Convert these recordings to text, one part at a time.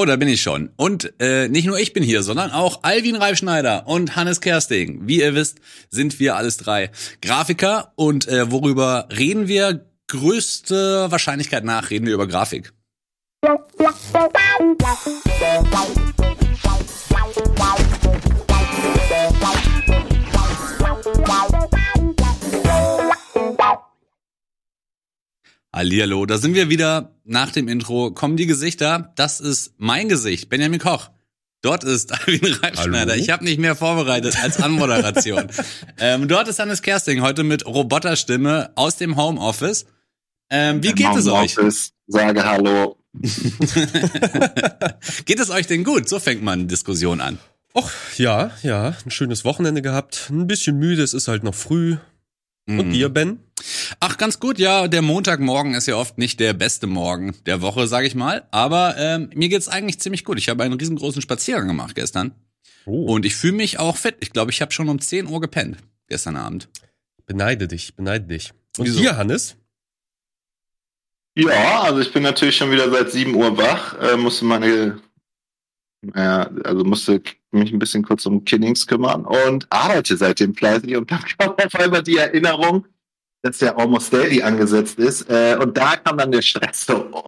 Oh, da bin ich schon. Und äh, nicht nur ich bin hier, sondern auch Alvin Reifschneider und Hannes Kersting. Wie ihr wisst, sind wir alles drei Grafiker. Und äh, worüber reden wir? Größte Wahrscheinlichkeit nach reden wir über Grafik. Hallihallo, da sind wir wieder nach dem Intro. Kommen die Gesichter. Das ist mein Gesicht, Benjamin Koch. Dort ist Alvin Reifschneider. Ich habe nicht mehr vorbereitet als Anmoderation. ähm, dort ist Hannes Kersting heute mit Roboterstimme aus dem Homeoffice. Ähm, wie geht es euch? Sage Hallo. geht es euch denn gut? So fängt man Diskussion an. Och, ja, ja, ein schönes Wochenende gehabt. Ein bisschen müde, es ist halt noch früh. Und mhm. dir, Ben? Ach, ganz gut, ja. Der Montagmorgen ist ja oft nicht der beste Morgen der Woche, sage ich mal. Aber ähm, mir geht's eigentlich ziemlich gut. Ich habe einen riesengroßen Spaziergang gemacht gestern. Oh. Und ich fühle mich auch fit. Ich glaube, ich habe schon um 10 Uhr gepennt gestern Abend. Beneide dich, beneide dich. Und Wieso? dir, Hannes? Ja, also ich bin natürlich schon wieder seit 7 Uhr wach, äh, musste meine ja, also musste mich ein bisschen kurz um Kinnings kümmern und arbeite seitdem fleißig und dann kam auf einmal die Erinnerung, dass der Almost Daily angesetzt ist äh, und da kam dann der Stress so, oh,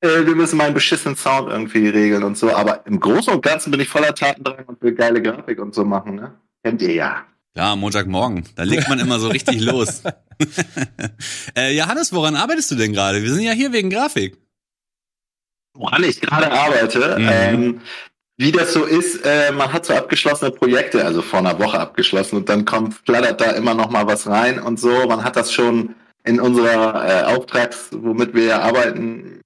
äh, wir müssen meinen beschissenen Sound irgendwie regeln und so, aber im Großen und Ganzen bin ich voller Tatendrang und will geile Grafik und so machen, ne? Kennt ihr ja. Ja, Montagmorgen. Da legt man immer so richtig los. äh, Johannes, woran arbeitest du denn gerade? Wir sind ja hier wegen Grafik woran ich gerade arbeite. Mhm. Ähm, wie das so ist, äh, man hat so abgeschlossene Projekte, also vor einer Woche abgeschlossen und dann kommt, flattert da immer noch mal was rein und so. Man hat das schon in unserer äh, Auftrags, womit wir arbeiten,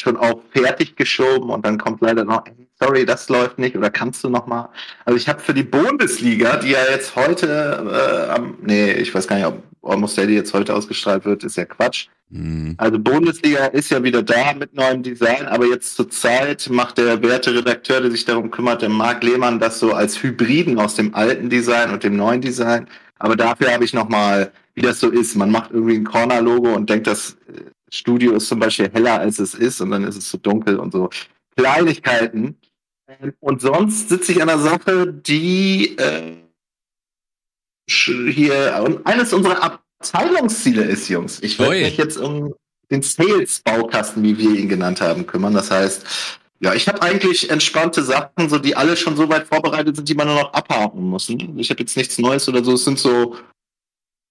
schon auch fertig geschoben und dann kommt leider noch, sorry, das läuft nicht oder kannst du noch mal? Also ich habe für die Bundesliga, die ja jetzt heute, äh, am, nee, ich weiß gar nicht, ob Almost Daily jetzt heute ausgestrahlt wird, ist ja Quatsch. Mhm. Also Bundesliga ist ja wieder da mit neuem Design, aber jetzt zur Zeit macht der werte Redakteur, der sich darum kümmert, der Marc Lehmann, das so als Hybriden aus dem alten Design und dem neuen Design. Aber dafür habe ich nochmal, wie das so ist, man macht irgendwie ein Corner-Logo und denkt, das Studio ist zum Beispiel heller als es ist und dann ist es so dunkel und so. Kleinigkeiten. Und sonst sitze ich an einer Sache, die äh, hier und eines unserer Abteilungsziele ist, Jungs. Ich werde mich jetzt um den Sales-Baukasten, wie wir ihn genannt haben, kümmern. Das heißt, ja, ich habe eigentlich entspannte Sachen, so die alle schon so weit vorbereitet sind, die man nur noch abhaken muss. Ich habe jetzt nichts Neues oder so. Es sind so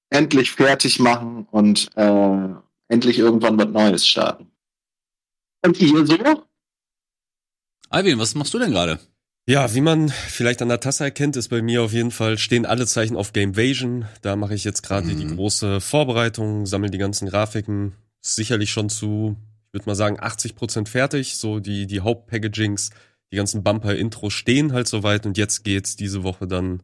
endlich fertig machen und äh, endlich irgendwann was Neues starten. Und ihr so? Alvin, was machst du denn gerade? Ja, wie man vielleicht an der Tasse erkennt, ist bei mir auf jeden Fall, stehen alle Zeichen auf Gamevasion. Da mache ich jetzt gerade mhm. die große Vorbereitung, sammle die ganzen Grafiken. sicherlich schon zu, ich würde mal sagen, 80 Prozent fertig. So die, die Hauptpackagings, die ganzen Bumper-Intros stehen halt soweit und jetzt geht's diese Woche dann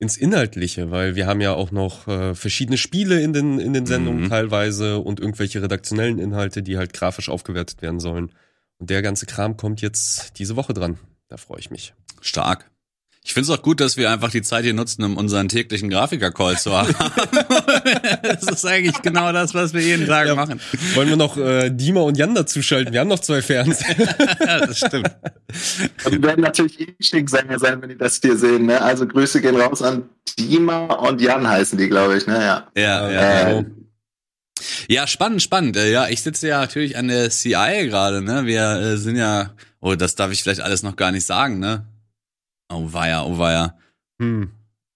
ins Inhaltliche, weil wir haben ja auch noch äh, verschiedene Spiele in den, in den Sendungen mhm. teilweise und irgendwelche redaktionellen Inhalte, die halt grafisch aufgewertet werden sollen. Und der ganze Kram kommt jetzt diese Woche dran. Da freue ich mich. Stark. Ich finde es auch gut, dass wir einfach die Zeit hier nutzen, um unseren täglichen Grafiker-Call zu haben. das ist eigentlich genau das, was wir jeden Tag ja, machen. Wollen wir noch äh, Dima und Jan dazuschalten? Wir haben noch zwei Fans. ja, das stimmt. Wir werden natürlich Instinktsänger sein, wenn die das hier sehen. Ne? Also Grüße gehen raus an Dima und Jan heißen die, glaube ich. Ne? Ja, ja. ja, äh, ja. Spannend, spannend. Äh, ja, ich sitze ja natürlich an der CI gerade. Ne? Wir äh, sind ja Oh, das darf ich vielleicht alles noch gar nicht sagen, ne? Oh weia, oh weia. Hm.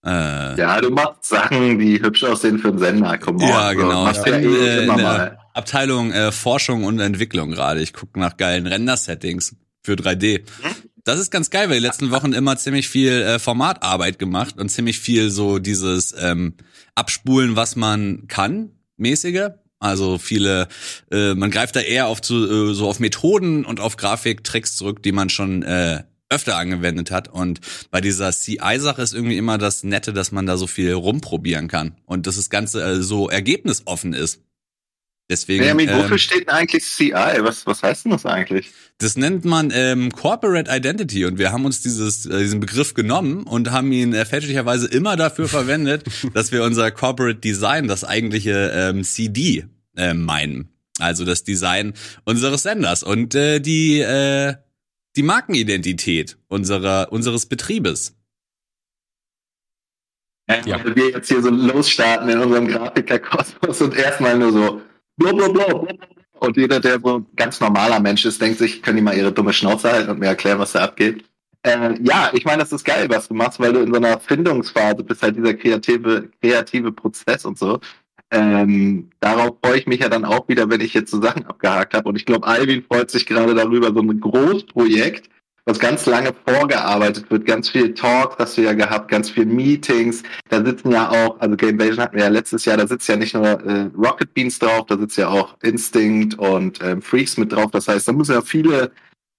Äh, ja, du machst Sachen, die hübsch aussehen für den Sender. Komm ja, genau. Ich bin äh, in der Abteilung äh, Forschung und Entwicklung gerade. Ich gucke nach geilen Render-Settings für 3D. Das ist ganz geil, weil die letzten Wochen immer ziemlich viel äh, Formatarbeit gemacht und ziemlich viel so dieses ähm, Abspulen, was man kann, mäßige. Also viele, äh, man greift da eher auf zu, äh, so auf Methoden und auf Grafiktricks zurück, die man schon äh, öfter angewendet hat. Und bei dieser CI-Sache ist irgendwie immer das Nette, dass man da so viel rumprobieren kann und dass das Ganze äh, so ergebnisoffen ist. Deswegen. Benjamin, ähm, wofür steht denn eigentlich CI? Was, was heißt denn das eigentlich? Das nennt man ähm, Corporate Identity und wir haben uns dieses, äh, diesen Begriff genommen und haben ihn äh, fälschlicherweise immer dafür verwendet, dass wir unser Corporate Design, das eigentliche ähm, CD, äh, meinen. Also das Design unseres Senders. Und äh, die äh, die Markenidentität unserer, unseres Betriebes. Ja. Wenn wir jetzt hier so losstarten in unserem Grafikerkosmos und erstmal nur so blablabla. Und jeder, der so ein ganz normaler Mensch ist, denkt sich, können die mal ihre dumme Schnauze halten und mir erklären, was da abgeht. Äh, ja, ich meine, das ist geil, was du machst, weil du in so einer Findungsphase bist, halt dieser kreative, kreative Prozess und so. Ähm, darauf freue ich mich ja dann auch wieder, wenn ich jetzt so Sachen abgehakt habe. Und ich glaube, Alvin freut sich gerade darüber, so ein Großprojekt, was ganz lange vorgearbeitet wird, ganz viel Talks hast du ja gehabt, ganz viel Meetings. Da sitzen ja auch, also Game Vision hatten wir ja letztes Jahr, da sitzt ja nicht nur äh, Rocket Beans drauf, da sitzt ja auch Instinct und ähm, Freaks mit drauf. Das heißt, da müssen ja viele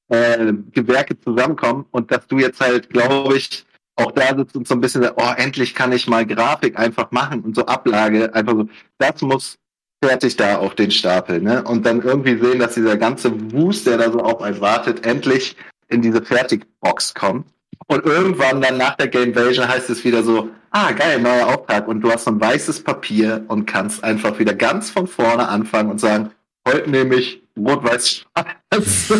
äh, Gewerke zusammenkommen und dass du jetzt halt, glaube ich, auch da sitzt und so ein bisschen, oh, endlich kann ich mal Grafik einfach machen und so Ablage, einfach so, das muss fertig da auf den Stapel, ne? Und dann irgendwie sehen, dass dieser ganze Wust, der da so auf einen wartet, endlich in diese Fertigbox kommt. Und irgendwann dann nach der Game Invasion heißt es wieder so, ah geil, neuer Auftrag. Und du hast so ein weißes Papier und kannst einfach wieder ganz von vorne anfangen und sagen, heute nehme ich rot-weiß-schwarz.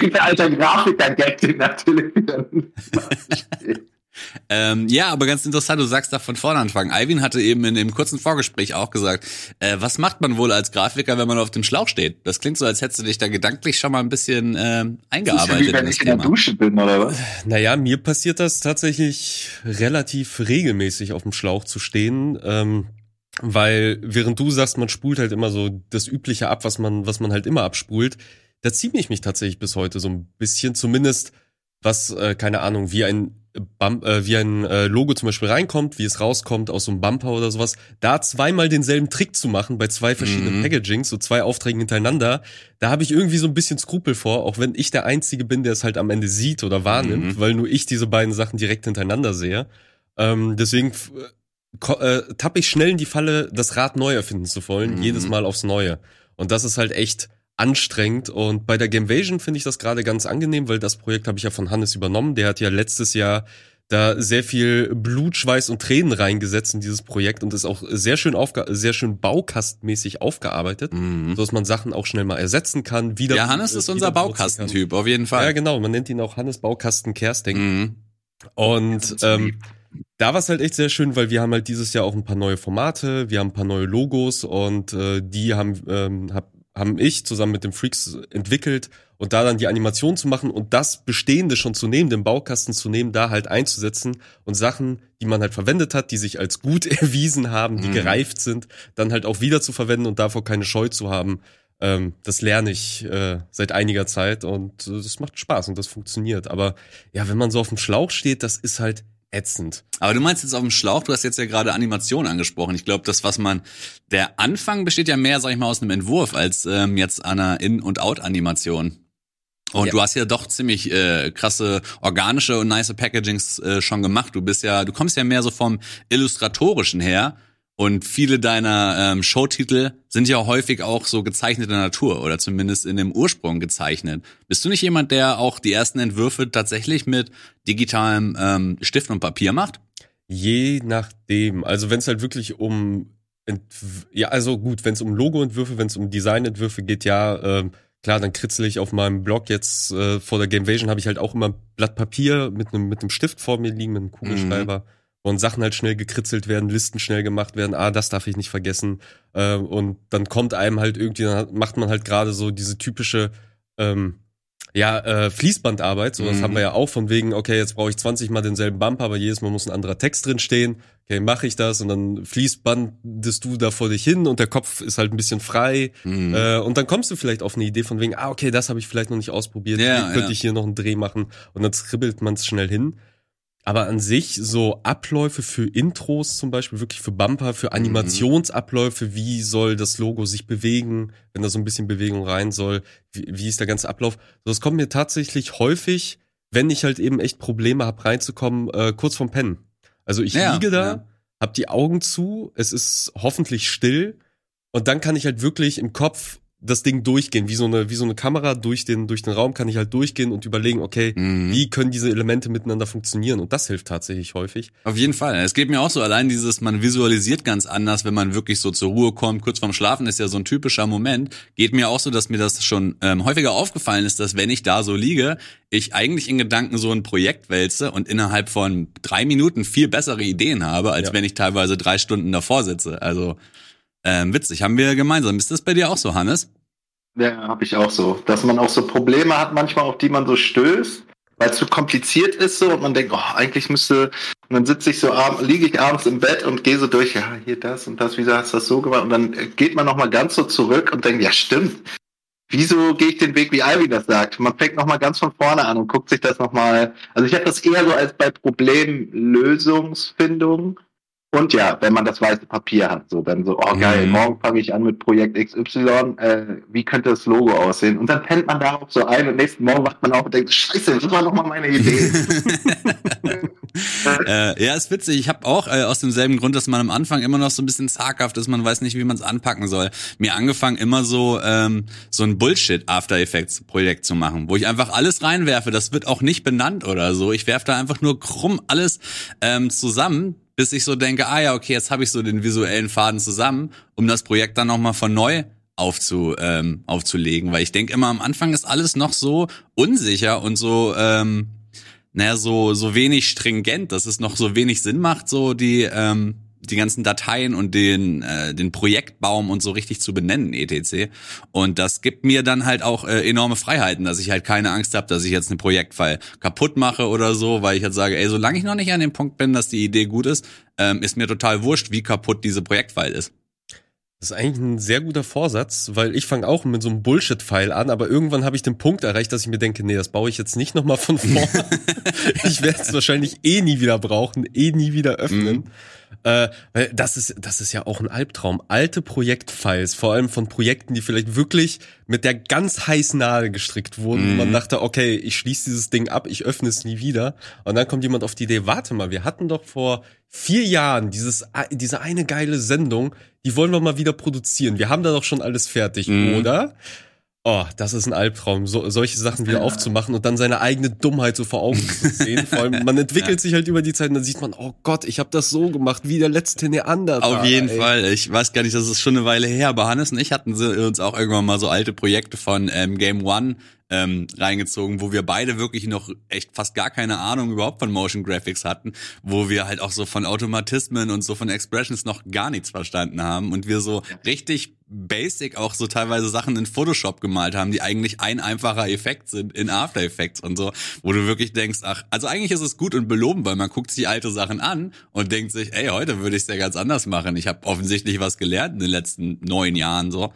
der alter Grafiker-Gag, den natürlich wieder ähm, ja, aber ganz interessant, du sagst da von vorne anfangen. Alvin hatte eben in dem kurzen Vorgespräch auch gesagt, äh, was macht man wohl als Grafiker, wenn man auf dem Schlauch steht? Das klingt so, als hättest du dich da gedanklich schon mal ein bisschen äh, eingearbeitet. Das ist ja wie, wenn ich in der Dusche bin, oder was? Naja, mir passiert das tatsächlich relativ regelmäßig auf dem Schlauch zu stehen. Ähm, weil während du sagst, man spult halt immer so das Übliche ab, was man, was man halt immer abspult, da ziehe ich mich tatsächlich bis heute so ein bisschen, zumindest was, äh, keine Ahnung, wie ein Bump, äh, wie ein äh, Logo zum Beispiel reinkommt, wie es rauskommt aus so einem Bumper oder sowas, da zweimal denselben Trick zu machen bei zwei verschiedenen mhm. Packagings, so zwei Aufträgen hintereinander, da habe ich irgendwie so ein bisschen Skrupel vor, auch wenn ich der Einzige bin, der es halt am Ende sieht oder wahrnimmt, mhm. weil nur ich diese beiden Sachen direkt hintereinander sehe. Ähm, deswegen äh, tappe ich schnell in die Falle, das Rad neu erfinden zu wollen, mhm. jedes Mal aufs Neue. Und das ist halt echt anstrengend. Und bei der Gamevasion finde ich das gerade ganz angenehm, weil das Projekt habe ich ja von Hannes übernommen. Der hat ja letztes Jahr da sehr viel Blut, Schweiß und Tränen reingesetzt in dieses Projekt und ist auch sehr schön aufge sehr schön baukastmäßig aufgearbeitet, mhm. so dass man Sachen auch schnell mal ersetzen kann. Wieder ja, Hannes ist unser Baukastentyp auf jeden Fall. Ja, genau. Man nennt ihn auch Hannes Baukasten Kersting. Mhm. Und ähm, da war es halt echt sehr schön, weil wir haben halt dieses Jahr auch ein paar neue Formate, wir haben ein paar neue Logos und äh, die haben ähm, hab, haben ich zusammen mit den Freaks entwickelt und da dann die Animation zu machen und das Bestehende schon zu nehmen, den Baukasten zu nehmen, da halt einzusetzen und Sachen, die man halt verwendet hat, die sich als gut erwiesen haben, die mhm. gereift sind, dann halt auch wieder zu verwenden und davor keine Scheu zu haben. Ähm, das lerne ich äh, seit einiger Zeit und äh, das macht Spaß und das funktioniert. Aber ja, wenn man so auf dem Schlauch steht, das ist halt ätzend. Aber du meinst jetzt auf dem Schlauch, du hast jetzt ja gerade Animation angesprochen. Ich glaube, das, was man, der Anfang besteht ja mehr, sag ich mal, aus einem Entwurf als ähm, jetzt einer In- und Out-Animation. Und ja. du hast ja doch ziemlich äh, krasse organische und nice Packagings äh, schon gemacht. Du bist ja, du kommst ja mehr so vom illustratorischen her und viele deiner ähm, Showtitel sind ja häufig auch so gezeichnete Natur oder zumindest in dem Ursprung gezeichnet. Bist du nicht jemand, der auch die ersten Entwürfe tatsächlich mit digitalem ähm, Stift und Papier macht? Je nachdem. Also wenn es halt wirklich um Entw ja, also gut, wenn es um Logo-Entwürfe, wenn es um Design-Entwürfe geht, ja, äh, klar, dann kritzel ich auf meinem Blog jetzt äh, vor der Gamevasion habe ich halt auch immer ein Blatt Papier mit einem mit einem Stift vor mir liegen, mit einem Kugelschreiber. Mhm und Sachen halt schnell gekritzelt werden, Listen schnell gemacht werden, ah, das darf ich nicht vergessen. Äh, und dann kommt einem halt irgendwie, dann macht man halt gerade so diese typische ähm, ja, äh, Fließbandarbeit, so das mhm. haben wir ja auch von wegen, okay, jetzt brauche ich 20 mal denselben Bumper, aber jedes Mal muss ein anderer Text drin stehen. Okay, mache ich das und dann fließbandest du da vor dich hin und der Kopf ist halt ein bisschen frei. Mhm. Äh, und dann kommst du vielleicht auf eine Idee von wegen, ah, okay, das habe ich vielleicht noch nicht ausprobiert, ja, könnte ja. ich hier noch einen Dreh machen und dann skribbelt man es schnell hin. Aber an sich so Abläufe für Intros zum Beispiel, wirklich für Bumper, für mhm. Animationsabläufe, wie soll das Logo sich bewegen, wenn da so ein bisschen Bewegung rein soll, wie, wie ist der ganze Ablauf. So, das kommt mir tatsächlich häufig, wenn ich halt eben echt Probleme habe reinzukommen, äh, kurz vorm Pennen. Also ich ja, liege da, ja. hab die Augen zu, es ist hoffentlich still und dann kann ich halt wirklich im Kopf das Ding durchgehen, wie so eine, wie so eine Kamera durch den, durch den Raum kann ich halt durchgehen und überlegen, okay, mhm. wie können diese Elemente miteinander funktionieren? Und das hilft tatsächlich häufig. Auf jeden Fall. Es geht mir auch so allein dieses, man visualisiert ganz anders, wenn man wirklich so zur Ruhe kommt. Kurz vorm Schlafen ist ja so ein typischer Moment. Geht mir auch so, dass mir das schon ähm, häufiger aufgefallen ist, dass wenn ich da so liege, ich eigentlich in Gedanken so ein Projekt wälze und innerhalb von drei Minuten viel bessere Ideen habe, als ja. wenn ich teilweise drei Stunden davor sitze. Also ähm, witzig, haben wir gemeinsam. Ist das bei dir auch so, Hannes? Ja, habe ich auch so. Dass man auch so Probleme hat manchmal, auf die man so stößt, weil es zu kompliziert ist so und man denkt, oh, eigentlich müsste, und dann sitze ich so, liege ich abends im Bett und gehe so durch, ja, hier das und das, wieso hast du das so gemacht? Und dann geht man nochmal ganz so zurück und denkt, ja, stimmt. Wieso gehe ich den Weg, wie Ivy das sagt? Man fängt nochmal ganz von vorne an und guckt sich das nochmal. Also ich habe das eher so als bei Problemlösungsfindung und ja, wenn man das weiße Papier hat, so dann so, oh geil, mhm. morgen fange ich an mit Projekt XY, äh, wie könnte das Logo aussehen? Und dann pennt man darauf so ein und nächsten Morgen wacht man auf und denkt, scheiße, das war nochmal meine Idee. äh, ja, ist witzig. Ich habe auch äh, aus demselben Grund, dass man am Anfang immer noch so ein bisschen zaghaft ist, man weiß nicht, wie man es anpacken soll. Mir angefangen immer so ähm, so ein Bullshit After Effects Projekt zu machen, wo ich einfach alles reinwerfe. Das wird auch nicht benannt oder so. Ich werfe da einfach nur krumm alles ähm, zusammen bis ich so denke, ah ja, okay, jetzt habe ich so den visuellen Faden zusammen, um das Projekt dann nochmal von neu aufzu, ähm, aufzulegen. Weil ich denke immer, am Anfang ist alles noch so unsicher und so, ähm, naja, so, so wenig stringent, dass es noch so wenig Sinn macht, so die, ähm, die ganzen Dateien und den, äh, den Projektbaum und so richtig zu benennen, etc. Und das gibt mir dann halt auch äh, enorme Freiheiten, dass ich halt keine Angst habe, dass ich jetzt einen Projektfall kaputt mache oder so, weil ich halt sage, ey, solange ich noch nicht an dem Punkt bin, dass die Idee gut ist, ähm, ist mir total wurscht, wie kaputt diese Projektfile ist. Das ist eigentlich ein sehr guter Vorsatz, weil ich fange auch mit so einem Bullshit-Pfeil an, aber irgendwann habe ich den Punkt erreicht, dass ich mir denke, nee, das baue ich jetzt nicht nochmal von vorne. ich werde es wahrscheinlich eh nie wieder brauchen, eh nie wieder öffnen. Mhm. Äh, das ist, das ist ja auch ein Albtraum. Alte Projektfiles, vor allem von Projekten, die vielleicht wirklich mit der ganz heißen Nadel gestrickt wurden. Mhm. Man dachte, okay, ich schließe dieses Ding ab, ich öffne es nie wieder. Und dann kommt jemand auf die Idee, warte mal, wir hatten doch vor vier Jahren dieses, diese eine geile Sendung, die wollen wir mal wieder produzieren. Wir haben da doch schon alles fertig, mhm. oder? Oh, das ist ein Albtraum, so, solche Sachen wieder aufzumachen und dann seine eigene Dummheit so vor Augen zu sehen. Vor allem, man entwickelt ja. sich halt über die Zeit und dann sieht man, oh Gott, ich habe das so gemacht, wie der letzte Neandertaler. Auf jeden ey. Fall. Ich weiß gar nicht, das ist schon eine Weile her, aber Hannes und ich hatten uns auch irgendwann mal so alte Projekte von ähm, Game One ähm, reingezogen, wo wir beide wirklich noch echt fast gar keine Ahnung überhaupt von Motion Graphics hatten, wo wir halt auch so von Automatismen und so von Expressions noch gar nichts verstanden haben und wir so richtig basic auch so teilweise Sachen in Photoshop gemalt haben, die eigentlich ein einfacher Effekt sind in After Effects und so, wo du wirklich denkst, ach, also eigentlich ist es gut und beloben, weil man guckt sich alte Sachen an und denkt sich, ey, heute würde ich es ja ganz anders machen. Ich habe offensichtlich was gelernt in den letzten neun Jahren so.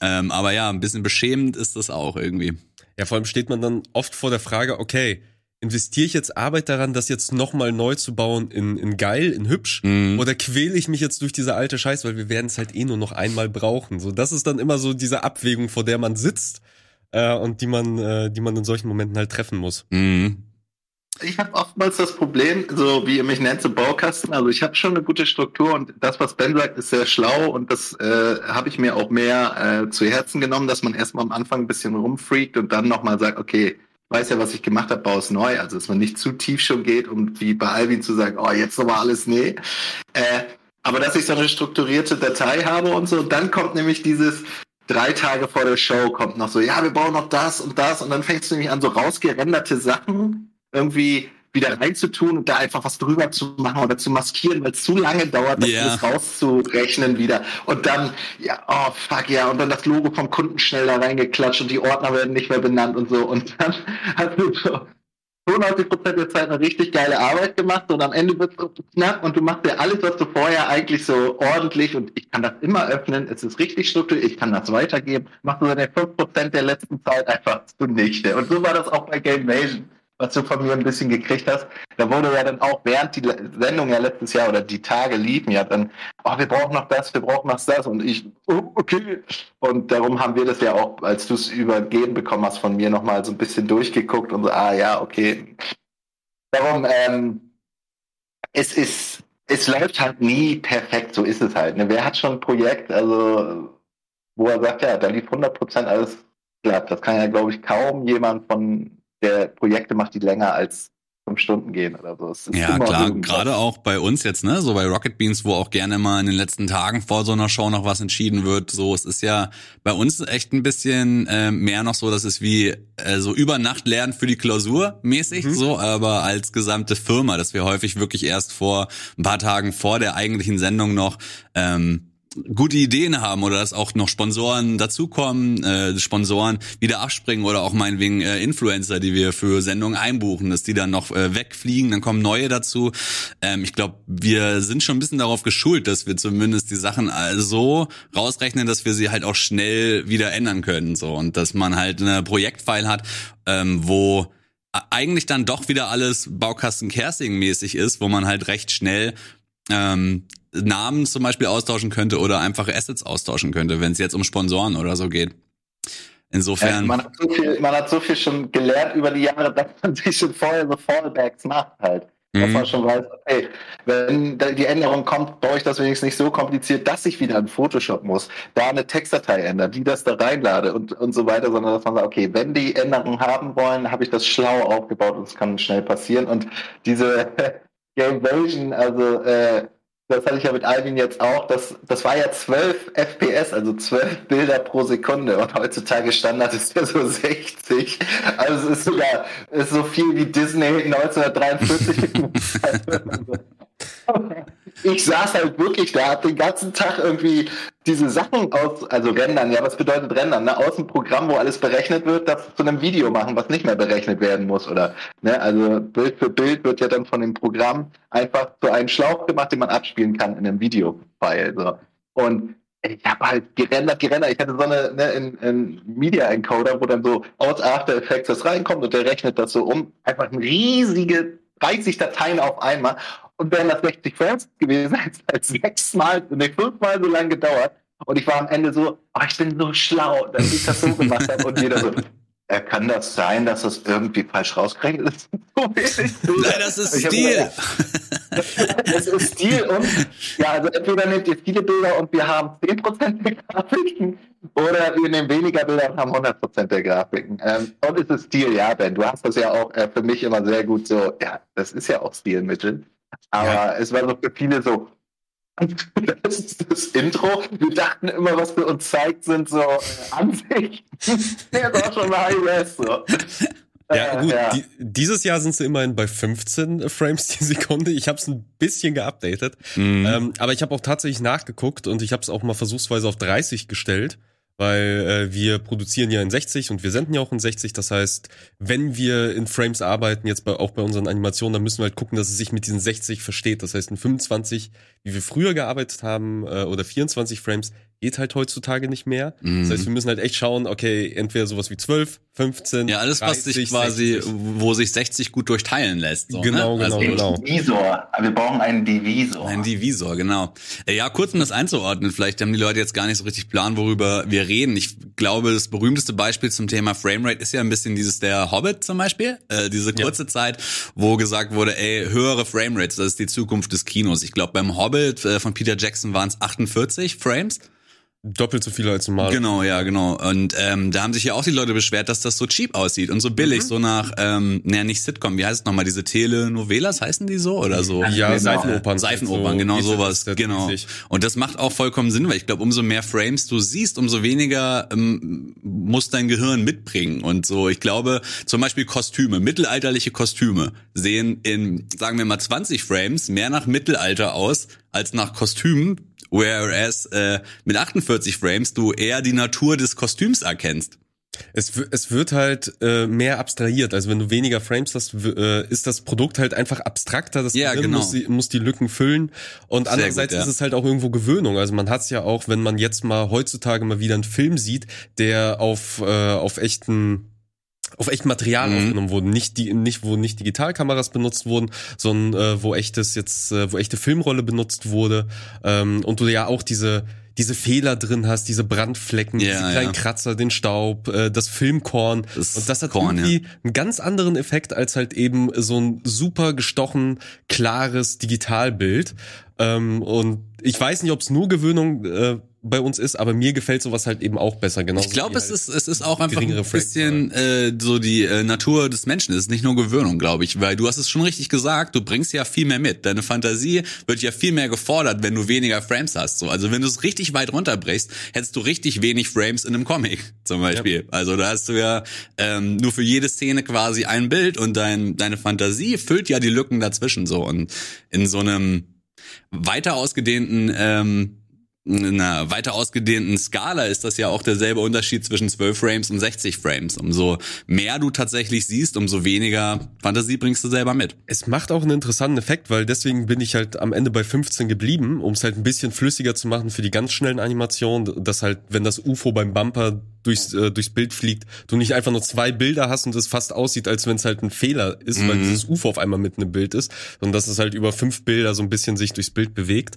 Ähm, aber ja, ein bisschen beschämend ist das auch irgendwie. Ja, vor allem steht man dann oft vor der Frage, okay, investiere ich jetzt Arbeit daran, das jetzt nochmal neu zu bauen in, in geil, in hübsch? Mhm. Oder quäle ich mich jetzt durch diese alte Scheiß, weil wir werden es halt eh nur noch einmal brauchen. So, das ist dann immer so diese Abwägung, vor der man sitzt äh, und die man, äh, die man in solchen Momenten halt treffen muss. Mhm. Ich habe oftmals das Problem, so wie ihr mich nennt, so Baukasten. Also ich habe schon eine gute Struktur und das, was Ben sagt, ist sehr schlau und das äh, habe ich mir auch mehr äh, zu Herzen genommen, dass man erstmal am Anfang ein bisschen rumfreakt und dann nochmal sagt, okay, weiß ja, was ich gemacht habe, baue es neu. Also dass man nicht zu tief schon geht, um wie bei Alvin zu sagen, oh, jetzt nochmal alles nee. Äh, aber dass ich so eine strukturierte Datei habe und so, dann kommt nämlich dieses, drei Tage vor der Show kommt noch so, ja, wir bauen noch das und das und dann fängst du nämlich an, so rausgerenderte Sachen irgendwie wieder reinzutun und da einfach was drüber zu machen oder zu maskieren, weil es zu lange dauert, das yeah. rauszurechnen wieder. Und dann, ja, oh fuck ja, und dann das Logo vom Kunden schnell da reingeklatscht und die Ordner werden nicht mehr benannt und so. Und dann hast du so 95 Prozent der Zeit eine richtig geile Arbeit gemacht und am Ende wird es knapp und du machst ja alles, was du vorher eigentlich so ordentlich und ich kann das immer öffnen, es ist richtig strukturiert, ich kann das weitergeben, machst du deine 5 Prozent der letzten Zeit einfach zunichte. Und so war das auch bei Game Nation was du von mir ein bisschen gekriegt hast. Da wurde ja dann auch während die Sendung ja letztes Jahr oder die Tage liefen ja dann, oh, wir brauchen noch das, wir brauchen noch das und ich, oh, okay. Und darum haben wir das ja auch, als du es übergeben bekommen hast von mir, nochmal so ein bisschen durchgeguckt und so, ah ja, okay. Darum, ähm, es ist, es läuft halt nie perfekt, so ist es halt. Ne? Wer hat schon ein Projekt, also wo er sagt, ja, da lief 100% alles glatt. Das kann ja, glaube ich, kaum jemand von der Projekte macht, die länger als fünf Stunden gehen oder so. ja, klar, gerade auch bei uns jetzt, ne, so bei Rocket Beans, wo auch gerne mal in den letzten Tagen vor so einer Show noch was entschieden wird. So, es ist ja bei uns echt ein bisschen äh, mehr noch so, dass es wie äh, so über Nacht lernen für die Klausur mäßig, mhm. so, aber als gesamte Firma, dass wir häufig wirklich erst vor ein paar Tagen vor der eigentlichen Sendung noch ähm, gute Ideen haben oder dass auch noch Sponsoren dazukommen, äh, Sponsoren wieder abspringen oder auch meinetwegen äh, Influencer, die wir für Sendungen einbuchen, dass die dann noch äh, wegfliegen, dann kommen neue dazu. Ähm, ich glaube, wir sind schon ein bisschen darauf geschult, dass wir zumindest die Sachen so rausrechnen, dass wir sie halt auch schnell wieder ändern können. So und dass man halt eine Projektfile hat, ähm, wo eigentlich dann doch wieder alles Baukasten Kersing mäßig ist, wo man halt recht schnell ähm, Namen zum Beispiel austauschen könnte oder einfache Assets austauschen könnte, wenn es jetzt um Sponsoren oder so geht. Insofern. Äh, man, hat so viel, man hat so viel schon gelernt über die Jahre, dass man sich schon vorher so Fallbacks macht halt. Dass mhm. man schon weiß, okay, wenn die Änderung kommt, baue ich das wenigstens nicht so kompliziert, dass ich wieder in Photoshop muss, da eine Textdatei ändern, die das da reinlade und, und so weiter, sondern dass man sagt, okay, wenn die Änderungen haben wollen, habe ich das schlau aufgebaut und es kann schnell passieren. Und diese Game Version, also äh, das hatte ich ja mit Alvin jetzt auch, das, das war ja 12 FPS, also 12 Bilder pro Sekunde und heutzutage Standard ist ja so 60. Also es ist sogar ist so viel wie Disney 1943. ich saß halt wirklich da, hab den ganzen Tag irgendwie diese Sachen aus, also rendern, ja, was bedeutet rendern? Ne? Aus dem Programm, wo alles berechnet wird, das zu einem Video machen, was nicht mehr berechnet werden muss, oder? Ne? Also Bild für Bild wird ja dann von dem Programm einfach zu einem Schlauch gemacht, den man abspielen kann in einem Video-File. So. Und ich habe halt gerendert, gerendert. Ich hatte so eine ne, in, in Media Encoder, wo dann so aus After Effects das reinkommt und der rechnet das so um. Einfach ein riesige 30 Dateien auf einmal. Und wären das 60 Frames gewesen, hätte es halt sechsmal, ne, fünfmal so lange gedauert. Und ich war am Ende so, oh, ich bin so schlau, dass ich das so gemacht habe. Und jeder so, äh, kann das sein, dass das irgendwie falsch rausgerechnet ist? Nein, das ist Stil. Es ist Stil und ja, also entweder nehmt ihr viele Bilder und wir haben 10% der Grafiken oder wir nehmen weniger Bilder und haben 100% der Grafiken. Ähm, und es ist Stil, ja, Ben. Du hast das ja auch äh, für mich immer sehr gut so, ja, das ist ja auch Stilmittel. Aber ja. es war so für viele so, das ist das Intro. Wir dachten immer, was für uns zeigt, sind so äh, Ansichten. Der ist auch schon mal High-Res. So. Ja, äh, gut, ja. Die, dieses Jahr sind sie immerhin bei 15 Frames die Sekunde. Ich habe es ein bisschen geupdatet. Mhm. Ähm, aber ich habe auch tatsächlich nachgeguckt und ich habe es auch mal versuchsweise auf 30 gestellt weil äh, wir produzieren ja in 60 und wir senden ja auch in 60. Das heißt, wenn wir in Frames arbeiten, jetzt bei, auch bei unseren Animationen, dann müssen wir halt gucken, dass es sich mit diesen 60 versteht. Das heißt, in 25, wie wir früher gearbeitet haben, äh, oder 24 Frames, geht halt heutzutage nicht mehr. Mhm. Das heißt, wir müssen halt echt schauen, okay, entweder sowas wie 12, 15, Ja, alles, 30, was sich quasi, 60. wo sich 60 gut durchteilen lässt. So, genau, ne? genau, also, genau. Divisor. Wir brauchen einen Divisor. Ein Divisor, genau. Ja, kurz um das einzuordnen, vielleicht haben die Leute jetzt gar nicht so richtig Plan, worüber wir reden. Ich glaube, das berühmteste Beispiel zum Thema Framerate ist ja ein bisschen dieses der Hobbit zum Beispiel. Äh, diese kurze ja. Zeit, wo gesagt wurde, ey, höhere Framerates, das ist die Zukunft des Kinos. Ich glaube, beim Hobbit äh, von Peter Jackson waren es 48 Frames. Doppelt so viele als normal. Genau, ja, genau. Und ähm, da haben sich ja auch die Leute beschwert, dass das so cheap aussieht und so billig, mhm. so nach, ähm, naja, nicht Sitcom, wie heißt es nochmal, diese Telenovelas heißen die so oder so? Ja, genau. Seifenopern. Seifenopern, so genau sowas, genau. Und das macht auch vollkommen Sinn, weil ich glaube, umso mehr Frames du siehst, umso weniger ähm, muss dein Gehirn mitbringen. Und so, ich glaube, zum Beispiel Kostüme, mittelalterliche Kostüme sehen in, sagen wir mal, 20 Frames mehr nach Mittelalter aus als nach Kostümen whereas äh, mit 48 Frames du eher die Natur des Kostüms erkennst. Es, es wird halt äh, mehr abstrahiert. Also wenn du weniger Frames hast, äh, ist das Produkt halt einfach abstrakter. Das ja, genau. muss, die, muss die Lücken füllen. Und andererseits gut, ja. ist es halt auch irgendwo Gewöhnung. Also man hat es ja auch, wenn man jetzt mal heutzutage mal wieder einen Film sieht, der auf, äh, auf echten auf echt Material mhm. aufgenommen wurden, nicht die, nicht wo nicht Digitalkameras benutzt wurden, sondern äh, wo echtes jetzt, äh, wo echte Filmrolle benutzt wurde ähm, und du ja auch diese diese Fehler drin hast, diese Brandflecken, ja, diese kleinen ja. Kratzer, den Staub, äh, das Filmkorn das und das hat Korn, irgendwie ja. einen ganz anderen Effekt als halt eben so ein super gestochen klares Digitalbild ähm, und ich weiß nicht, ob es nur Gewöhnung äh, bei uns ist, aber mir gefällt sowas halt eben auch besser. Genau. Ich glaube, es halt ist es ist auch einfach ein bisschen äh, so die äh, Natur des Menschen. Es ist nicht nur Gewöhnung, glaube ich, weil du hast es schon richtig gesagt. Du bringst ja viel mehr mit. Deine Fantasie wird ja viel mehr gefordert, wenn du weniger Frames hast. So, also wenn du es richtig weit runterbrichst, hättest du richtig wenig Frames in einem Comic zum Beispiel. Ja. Also da hast du ja ähm, nur für jede Szene quasi ein Bild und dein deine Fantasie füllt ja die Lücken dazwischen so und in so einem weiter ausgedehnten ähm, einer weiter ausgedehnten Skala ist das ja auch derselbe Unterschied zwischen 12 Frames und 60 Frames. Umso mehr du tatsächlich siehst, umso weniger Fantasie bringst du selber mit. Es macht auch einen interessanten Effekt, weil deswegen bin ich halt am Ende bei 15 geblieben, um es halt ein bisschen flüssiger zu machen für die ganz schnellen Animationen, dass halt, wenn das UFO beim Bumper durchs, äh, durchs Bild fliegt, du nicht einfach nur zwei Bilder hast und es fast aussieht, als wenn es halt ein Fehler ist, mhm. weil dieses UFO auf einmal mitten im Bild ist, sondern dass es halt über fünf Bilder so ein bisschen sich durchs Bild bewegt.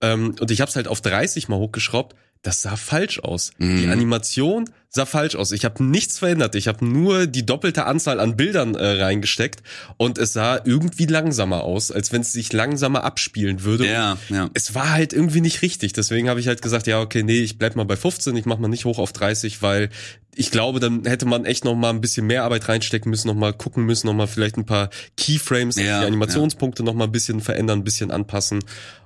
Ähm, und ich habe es halt auf 30 mal hochgeschraubt. Das sah falsch aus. Mhm. Die Animation sah falsch aus. Ich habe nichts verändert. Ich habe nur die doppelte Anzahl an Bildern äh, reingesteckt und es sah irgendwie langsamer aus, als wenn es sich langsamer abspielen würde. Ja, ja. Es war halt irgendwie nicht richtig. Deswegen habe ich halt gesagt, ja, okay, nee, ich bleib mal bei 15, ich mach mal nicht hoch auf 30, weil ich glaube, dann hätte man echt noch mal ein bisschen mehr Arbeit reinstecken müssen, noch mal gucken müssen, noch mal vielleicht ein paar Keyframes, ja, die Animationspunkte ja. noch mal ein bisschen verändern, ein bisschen anpassen.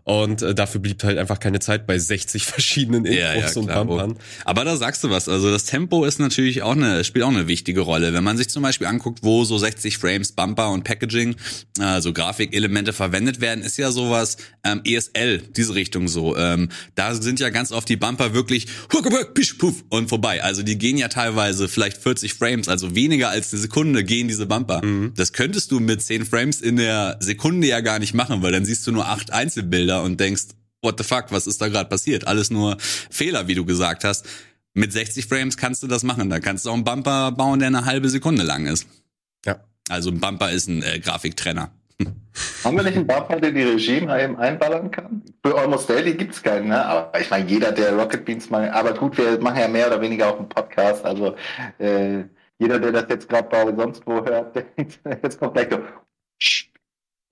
Und äh, dafür blieb halt einfach keine Zeit bei 60 verschiedenen Infos ja, ja, und Bumpern. Aber da sagst du was. Also das Tempo ist natürlich auch eine, spielt auch eine wichtige Rolle. Wenn man sich zum Beispiel anguckt, wo so 60 Frames Bumper und Packaging, also Grafikelemente verwendet werden, ist ja sowas ähm, ESL, diese Richtung so. Ähm, da sind ja ganz oft die Bumper wirklich puff und vorbei. Also die gehen ja teilweise vielleicht 40 Frames, also weniger als eine Sekunde gehen diese Bumper. Mhm. Das könntest du mit 10 Frames in der Sekunde ja gar nicht machen, weil dann siehst du nur acht Einzelbilder und denkst, what the fuck, was ist da gerade passiert? Alles nur Fehler, wie du gesagt hast. Mit 60 Frames kannst du das machen. Da kannst du auch einen Bumper bauen, der eine halbe Sekunde lang ist. Ja. Also ein Bumper ist ein äh, Grafiktrenner. Haben wir nicht einen Bumper, den die eben einballern kann? Für Almost Daily gibt's keinen, ne? Aber ich meine, jeder, der Rocket Beans mal. Aber gut, wir machen ja mehr oder weniger auch einen Podcast. Also äh, jeder, der das jetzt gerade bei sonst wo hört, denkt, jetzt kommt gleich so.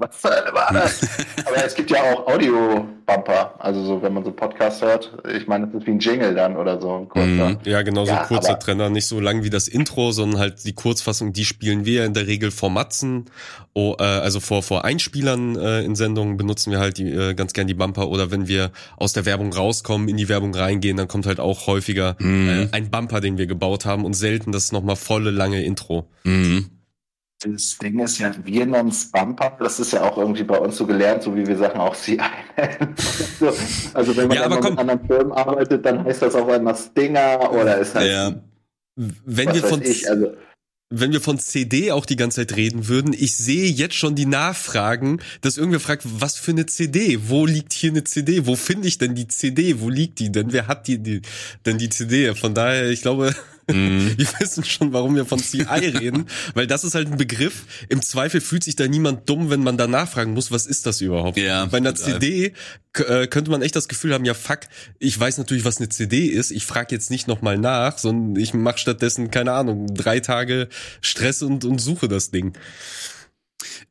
Was war das? Aber es gibt ja auch Audio-Bumper, also so, wenn man so Podcast hört. Ich meine, das ist wie ein Jingle dann oder so ein kurzer. Mm, ja, genau, so ja, ein kurzer Trenner. Nicht so lang wie das Intro, sondern halt die Kurzfassung, die spielen wir in der Regel vor Matzen. Oh, äh, also vor, vor Einspielern äh, in Sendungen benutzen wir halt die, äh, ganz gern die Bumper. Oder wenn wir aus der Werbung rauskommen, in die Werbung reingehen, dann kommt halt auch häufiger mm. äh, ein Bumper, den wir gebaut haben und selten das nochmal volle lange Intro. Mm das Ding ist ja, wir nennen es Bumper. Das ist ja auch irgendwie bei uns so gelernt, so wie wir Sachen auch CI nennen. also wenn man ja, mit anderen Firmen arbeitet, dann heißt das auch einmal Stinger oder ist halt. Ja. Wenn wir von ich, also, wenn wir von CD auch die ganze Zeit reden würden, ich sehe jetzt schon die Nachfragen, dass irgendwer fragt, was für eine CD? Wo liegt hier eine CD? Wo finde ich denn die CD? Wo liegt die denn? Wer hat die, die denn die CD? Von daher, ich glaube, Mhm. Wir wissen schon, warum wir von CI reden, weil das ist halt ein Begriff. Im Zweifel fühlt sich da niemand dumm, wenn man da nachfragen muss, was ist das überhaupt? Ja, Bei einer. CD äh, könnte man echt das Gefühl haben, ja fuck, ich weiß natürlich, was eine CD ist. Ich frage jetzt nicht nochmal nach, sondern ich mache stattdessen, keine Ahnung, drei Tage Stress und, und suche das Ding.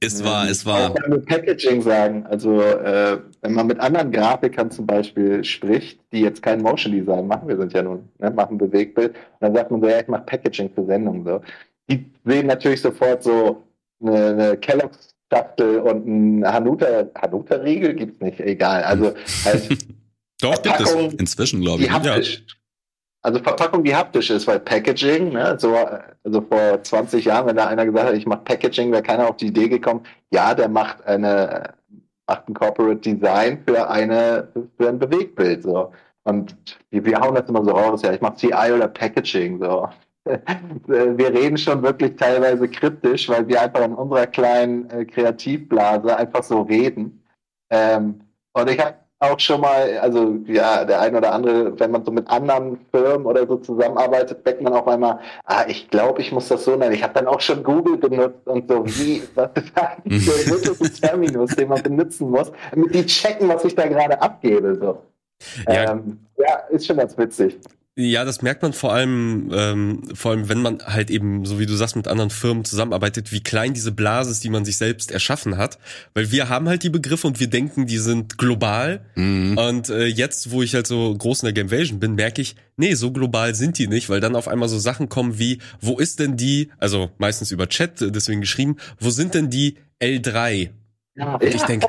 Es war, es war. Ich kann mit Packaging sagen. Also, äh, wenn man mit anderen Grafikern zum Beispiel spricht, die jetzt kein Motion Design machen, wir sind ja nun, ne, machen Bewegtbild, dann sagt man so, ja, ich mache Packaging für Sendungen, so. Die sehen natürlich sofort so eine, eine Kellogg's Schachtel und ein Hanuta, Hanuta-Riegel gibt's nicht, egal. Also, halt. Doch, gibt es inzwischen, glaube ich. Die haptisch, ja. Also Verpackung, die haptisch ist, weil Packaging, ne, so, also vor 20 Jahren, wenn da einer gesagt hat, ich mache Packaging, wäre keiner auf die Idee gekommen, ja, der macht eine, macht ein Corporate Design für eine, für ein Bewegtbild, so. Und wir hauen das immer so raus, ja, ich mache CI oder Packaging, so. Wir reden schon wirklich teilweise kryptisch, weil wir einfach in unserer kleinen äh, Kreativblase einfach so reden. Ähm, und ich habe auch schon mal, also ja, der ein oder andere, wenn man so mit anderen Firmen oder so zusammenarbeitet, denkt man auch einmal, ah, ich glaube, ich muss das so nennen. Ich habe dann auch schon Google benutzt und so, wie, was ist eigentlich der wirkliche Terminus, den man benutzen muss, damit die checken, was ich da gerade abgebe. So. Ja. Ähm, ja, ist schon ganz witzig. Ja, das merkt man vor allem, ähm, vor allem, wenn man halt eben, so wie du sagst, mit anderen Firmen zusammenarbeitet, wie klein diese Blase ist, die man sich selbst erschaffen hat. Weil wir haben halt die Begriffe und wir denken, die sind global. Mhm. Und äh, jetzt, wo ich halt so groß in der Gamevasion bin, merke ich, nee, so global sind die nicht, weil dann auf einmal so Sachen kommen wie, wo ist denn die, also meistens über Chat, deswegen geschrieben, wo sind denn die L3? Ja, und ich denke,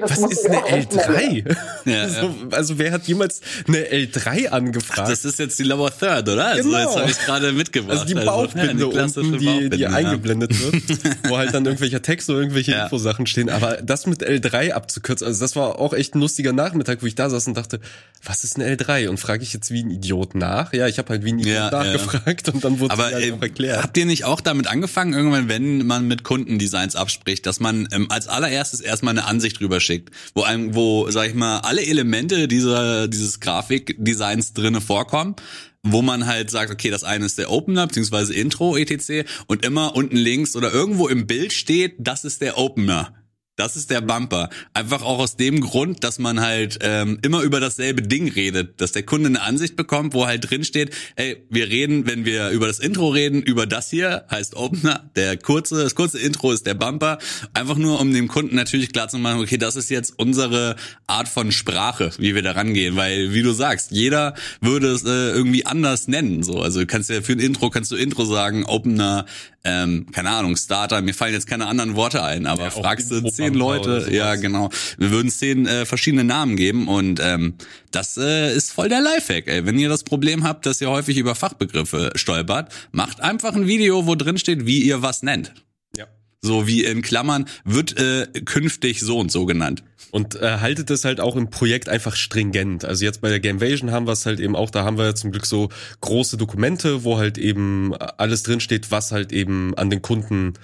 was ist eine L3? Ja, so, also wer hat jemals eine L3 angefragt? Ach, das ist jetzt die Lower Third, oder? Also genau. jetzt habe ich gerade mitgebracht. Also die Bauchbinde also, ja, die unten, die, Bauchbinde, die eingeblendet wird, wo halt dann irgendwelcher Text oder irgendwelche Infosachen stehen. Aber das mit L3 abzukürzen, also das war auch echt ein lustiger Nachmittag, wo ich da saß und dachte, was ist eine L3? Und frage ich jetzt wie ein Idiot nach? Ja, ich habe halt wie ein Idiot nachgefragt und dann wurde es halt auch erklärt. Habt ihr nicht auch damit angefangen, irgendwann, wenn man mit Kundendesigns abspricht, dass man ähm, als aller allererstes erstmal eine Ansicht drüber schickt, wo einem, wo, sag ich mal, alle Elemente dieser, dieses Grafikdesigns drinne vorkommen wo man halt sagt, okay, das eine ist der Opener beziehungsweise Intro etc. und immer unten links oder irgendwo im Bild steht, das ist der Opener. Das ist der Bumper. Einfach auch aus dem Grund, dass man halt ähm, immer über dasselbe Ding redet, dass der Kunde eine Ansicht bekommt, wo halt drin steht, ey, wir reden, wenn wir über das Intro reden, über das hier, heißt Opener, der kurze, das kurze Intro ist der Bumper. Einfach nur, um dem Kunden natürlich klar zu machen, okay, das ist jetzt unsere Art von Sprache, wie wir da rangehen, weil, wie du sagst, jeder würde es äh, irgendwie anders nennen, so. Also, du kannst ja für ein Intro, kannst du Intro sagen, Opener, ähm, keine Ahnung, Starter, mir fallen jetzt keine anderen Worte ein, aber ja, fragst du zehn Leute, ja genau, wir würden zehn äh, verschiedene Namen geben und ähm, das äh, ist voll der Lifehack, ey. Wenn ihr das Problem habt, dass ihr häufig über Fachbegriffe stolpert, macht einfach ein Video, wo drin steht, wie ihr was nennt. Ja. So wie in Klammern wird äh, künftig so und so genannt. Und äh, haltet es halt auch im Projekt einfach stringent. Also jetzt bei der Gamevasion haben wir es halt eben auch, da haben wir zum Glück so große Dokumente, wo halt eben alles drinsteht, was halt eben an den Kunden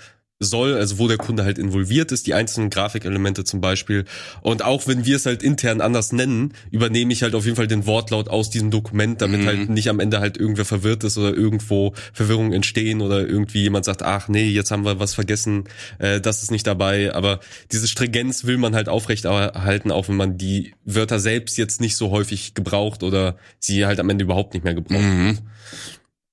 soll, also wo der Kunde halt involviert ist, die einzelnen Grafikelemente zum Beispiel. Und auch wenn wir es halt intern anders nennen, übernehme ich halt auf jeden Fall den Wortlaut aus diesem Dokument, damit mhm. halt nicht am Ende halt irgendwer verwirrt ist oder irgendwo Verwirrungen entstehen oder irgendwie jemand sagt, ach nee, jetzt haben wir was vergessen, äh, das ist nicht dabei. Aber diese Stringenz will man halt aufrechterhalten, auch wenn man die Wörter selbst jetzt nicht so häufig gebraucht oder sie halt am Ende überhaupt nicht mehr gebraucht. Mhm.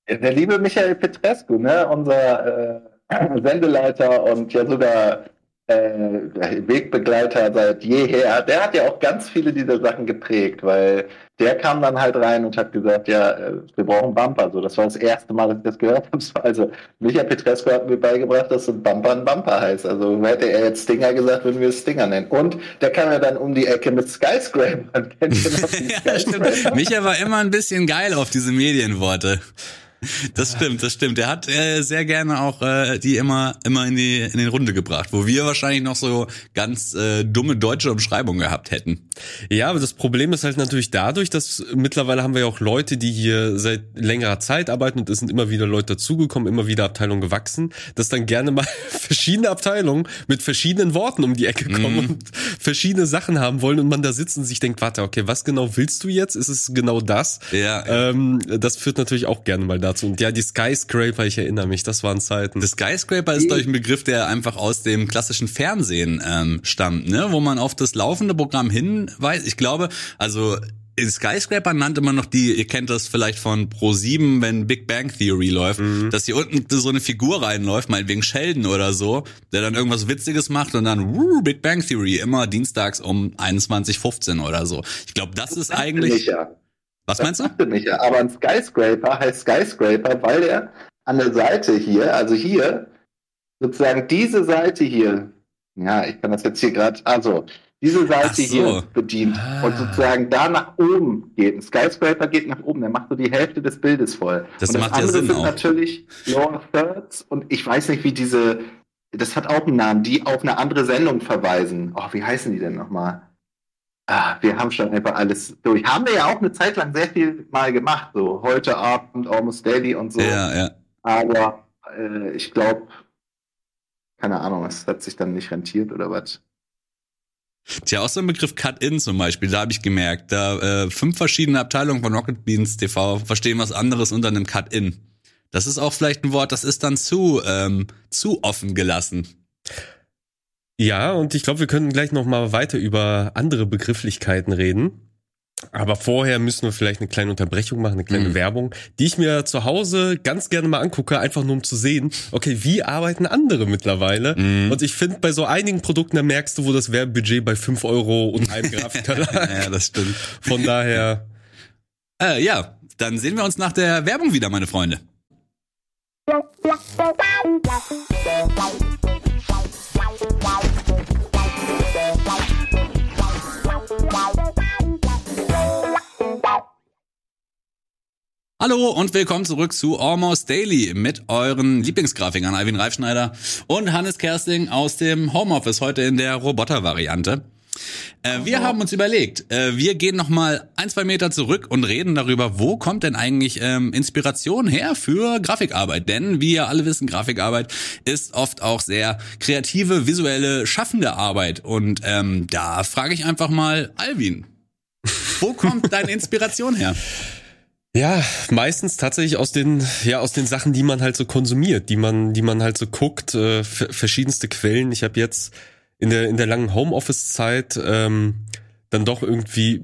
Der liebe Michael Petrescu, ne, unser äh Sendeleiter und ja sogar äh, Wegbegleiter seit jeher, der hat ja auch ganz viele dieser Sachen geprägt, weil der kam dann halt rein und hat gesagt, ja, äh, wir brauchen Bumper. So, das war das erste Mal, dass ich das gehört habe. Also Michael Petrescu hat mir beigebracht, dass ein Bumper ein Bumper heißt. Also hätte er jetzt Stinger gesagt, würden wir es Stinger nennen. Und der kam ja dann um die Ecke mit Skyscraper. Ja, stimmt. Michael war immer ein bisschen geil auf diese Medienworte. Das stimmt, das stimmt. Er hat äh, sehr gerne auch äh, die immer immer in die in den Runde gebracht, wo wir wahrscheinlich noch so ganz äh, dumme deutsche Umschreibungen gehabt hätten. Ja, aber das Problem ist halt natürlich dadurch, dass mittlerweile haben wir ja auch Leute, die hier seit längerer Zeit arbeiten und es sind immer wieder Leute dazugekommen, immer wieder Abteilungen gewachsen, dass dann gerne mal verschiedene Abteilungen mit verschiedenen Worten um die Ecke kommen mm. und verschiedene Sachen haben wollen und man da sitzt und sich denkt, warte, okay, was genau willst du jetzt? Ist es genau das? Ja. Ähm, das führt natürlich auch gerne mal dazu dazu. Und ja, die Skyscraper, ich erinnere mich, das waren Zeiten. Der Skyscraper ist, glaube ich, ein Begriff, der einfach aus dem klassischen Fernsehen ähm, stammt, ne? wo man auf das laufende Programm hinweist. Ich glaube, also Skyscraper nannte man noch die, ihr kennt das vielleicht von Pro7, wenn Big Bang Theory läuft, mhm. dass hier unten so eine Figur reinläuft, meinetwegen Sheldon oder so, der dann irgendwas Witziges macht und dann wuh, Big Bang Theory, immer dienstags um 21.15 oder so. Ich glaube, das, das ist eigentlich... Ja. Was das meinst du? Nicht, aber ein Skyscraper heißt Skyscraper, weil der an der Seite hier, also hier, sozusagen diese Seite hier, ja, ich kann das jetzt hier gerade, also diese Seite so. hier bedient ah. und sozusagen da nach oben geht. Ein Skyscraper geht nach oben, der macht so die Hälfte des Bildes voll. Das, und das macht ja Sinn sind auch. natürlich Lower Thirds und ich weiß nicht, wie diese, das hat auch einen Namen, die auf eine andere Sendung verweisen. Oh, wie heißen die denn nochmal? Ah, wir haben schon einfach alles durch. Haben wir ja auch eine Zeit lang sehr viel mal gemacht, so heute Abend, Almost Daily und so. Ja, ja. Aber äh, ich glaube, keine Ahnung, es hat sich dann nicht rentiert oder was. Tja, auch so ein Begriff Cut-In zum Beispiel, da habe ich gemerkt, da äh, fünf verschiedene Abteilungen von Rocket Beans TV verstehen was anderes unter einem Cut-In. Das ist auch vielleicht ein Wort, das ist dann zu, ähm, zu offen gelassen. Ja, und ich glaube, wir können gleich noch mal weiter über andere Begrifflichkeiten reden. Aber vorher müssen wir vielleicht eine kleine Unterbrechung machen, eine kleine mhm. Werbung, die ich mir zu Hause ganz gerne mal angucke, einfach nur um zu sehen, okay, wie arbeiten andere mittlerweile? Mhm. Und ich finde, bei so einigen Produkten, da merkst du, wo das Werbebudget bei fünf Euro und einem Grafiker lag. ja, das stimmt. Von daher. Äh, ja, dann sehen wir uns nach der Werbung wieder, meine Freunde. Hallo und willkommen zurück zu Almost Daily mit euren Lieblingsgrafikern Alvin Reifschneider und Hannes Kersting aus dem Homeoffice heute in der Roboter-Variante. Äh, wir haben uns überlegt, äh, wir gehen noch mal ein, zwei Meter zurück und reden darüber, wo kommt denn eigentlich ähm, Inspiration her für Grafikarbeit? Denn wie ihr alle wissen, Grafikarbeit ist oft auch sehr kreative, visuelle, schaffende Arbeit. Und ähm, da frage ich einfach mal Alvin, wo kommt deine Inspiration her? Ja, meistens tatsächlich aus den, ja, aus den Sachen, die man halt so konsumiert, die man, die man halt so guckt, äh, verschiedenste Quellen. Ich habe jetzt in der, in der langen Homeoffice-Zeit ähm, dann doch irgendwie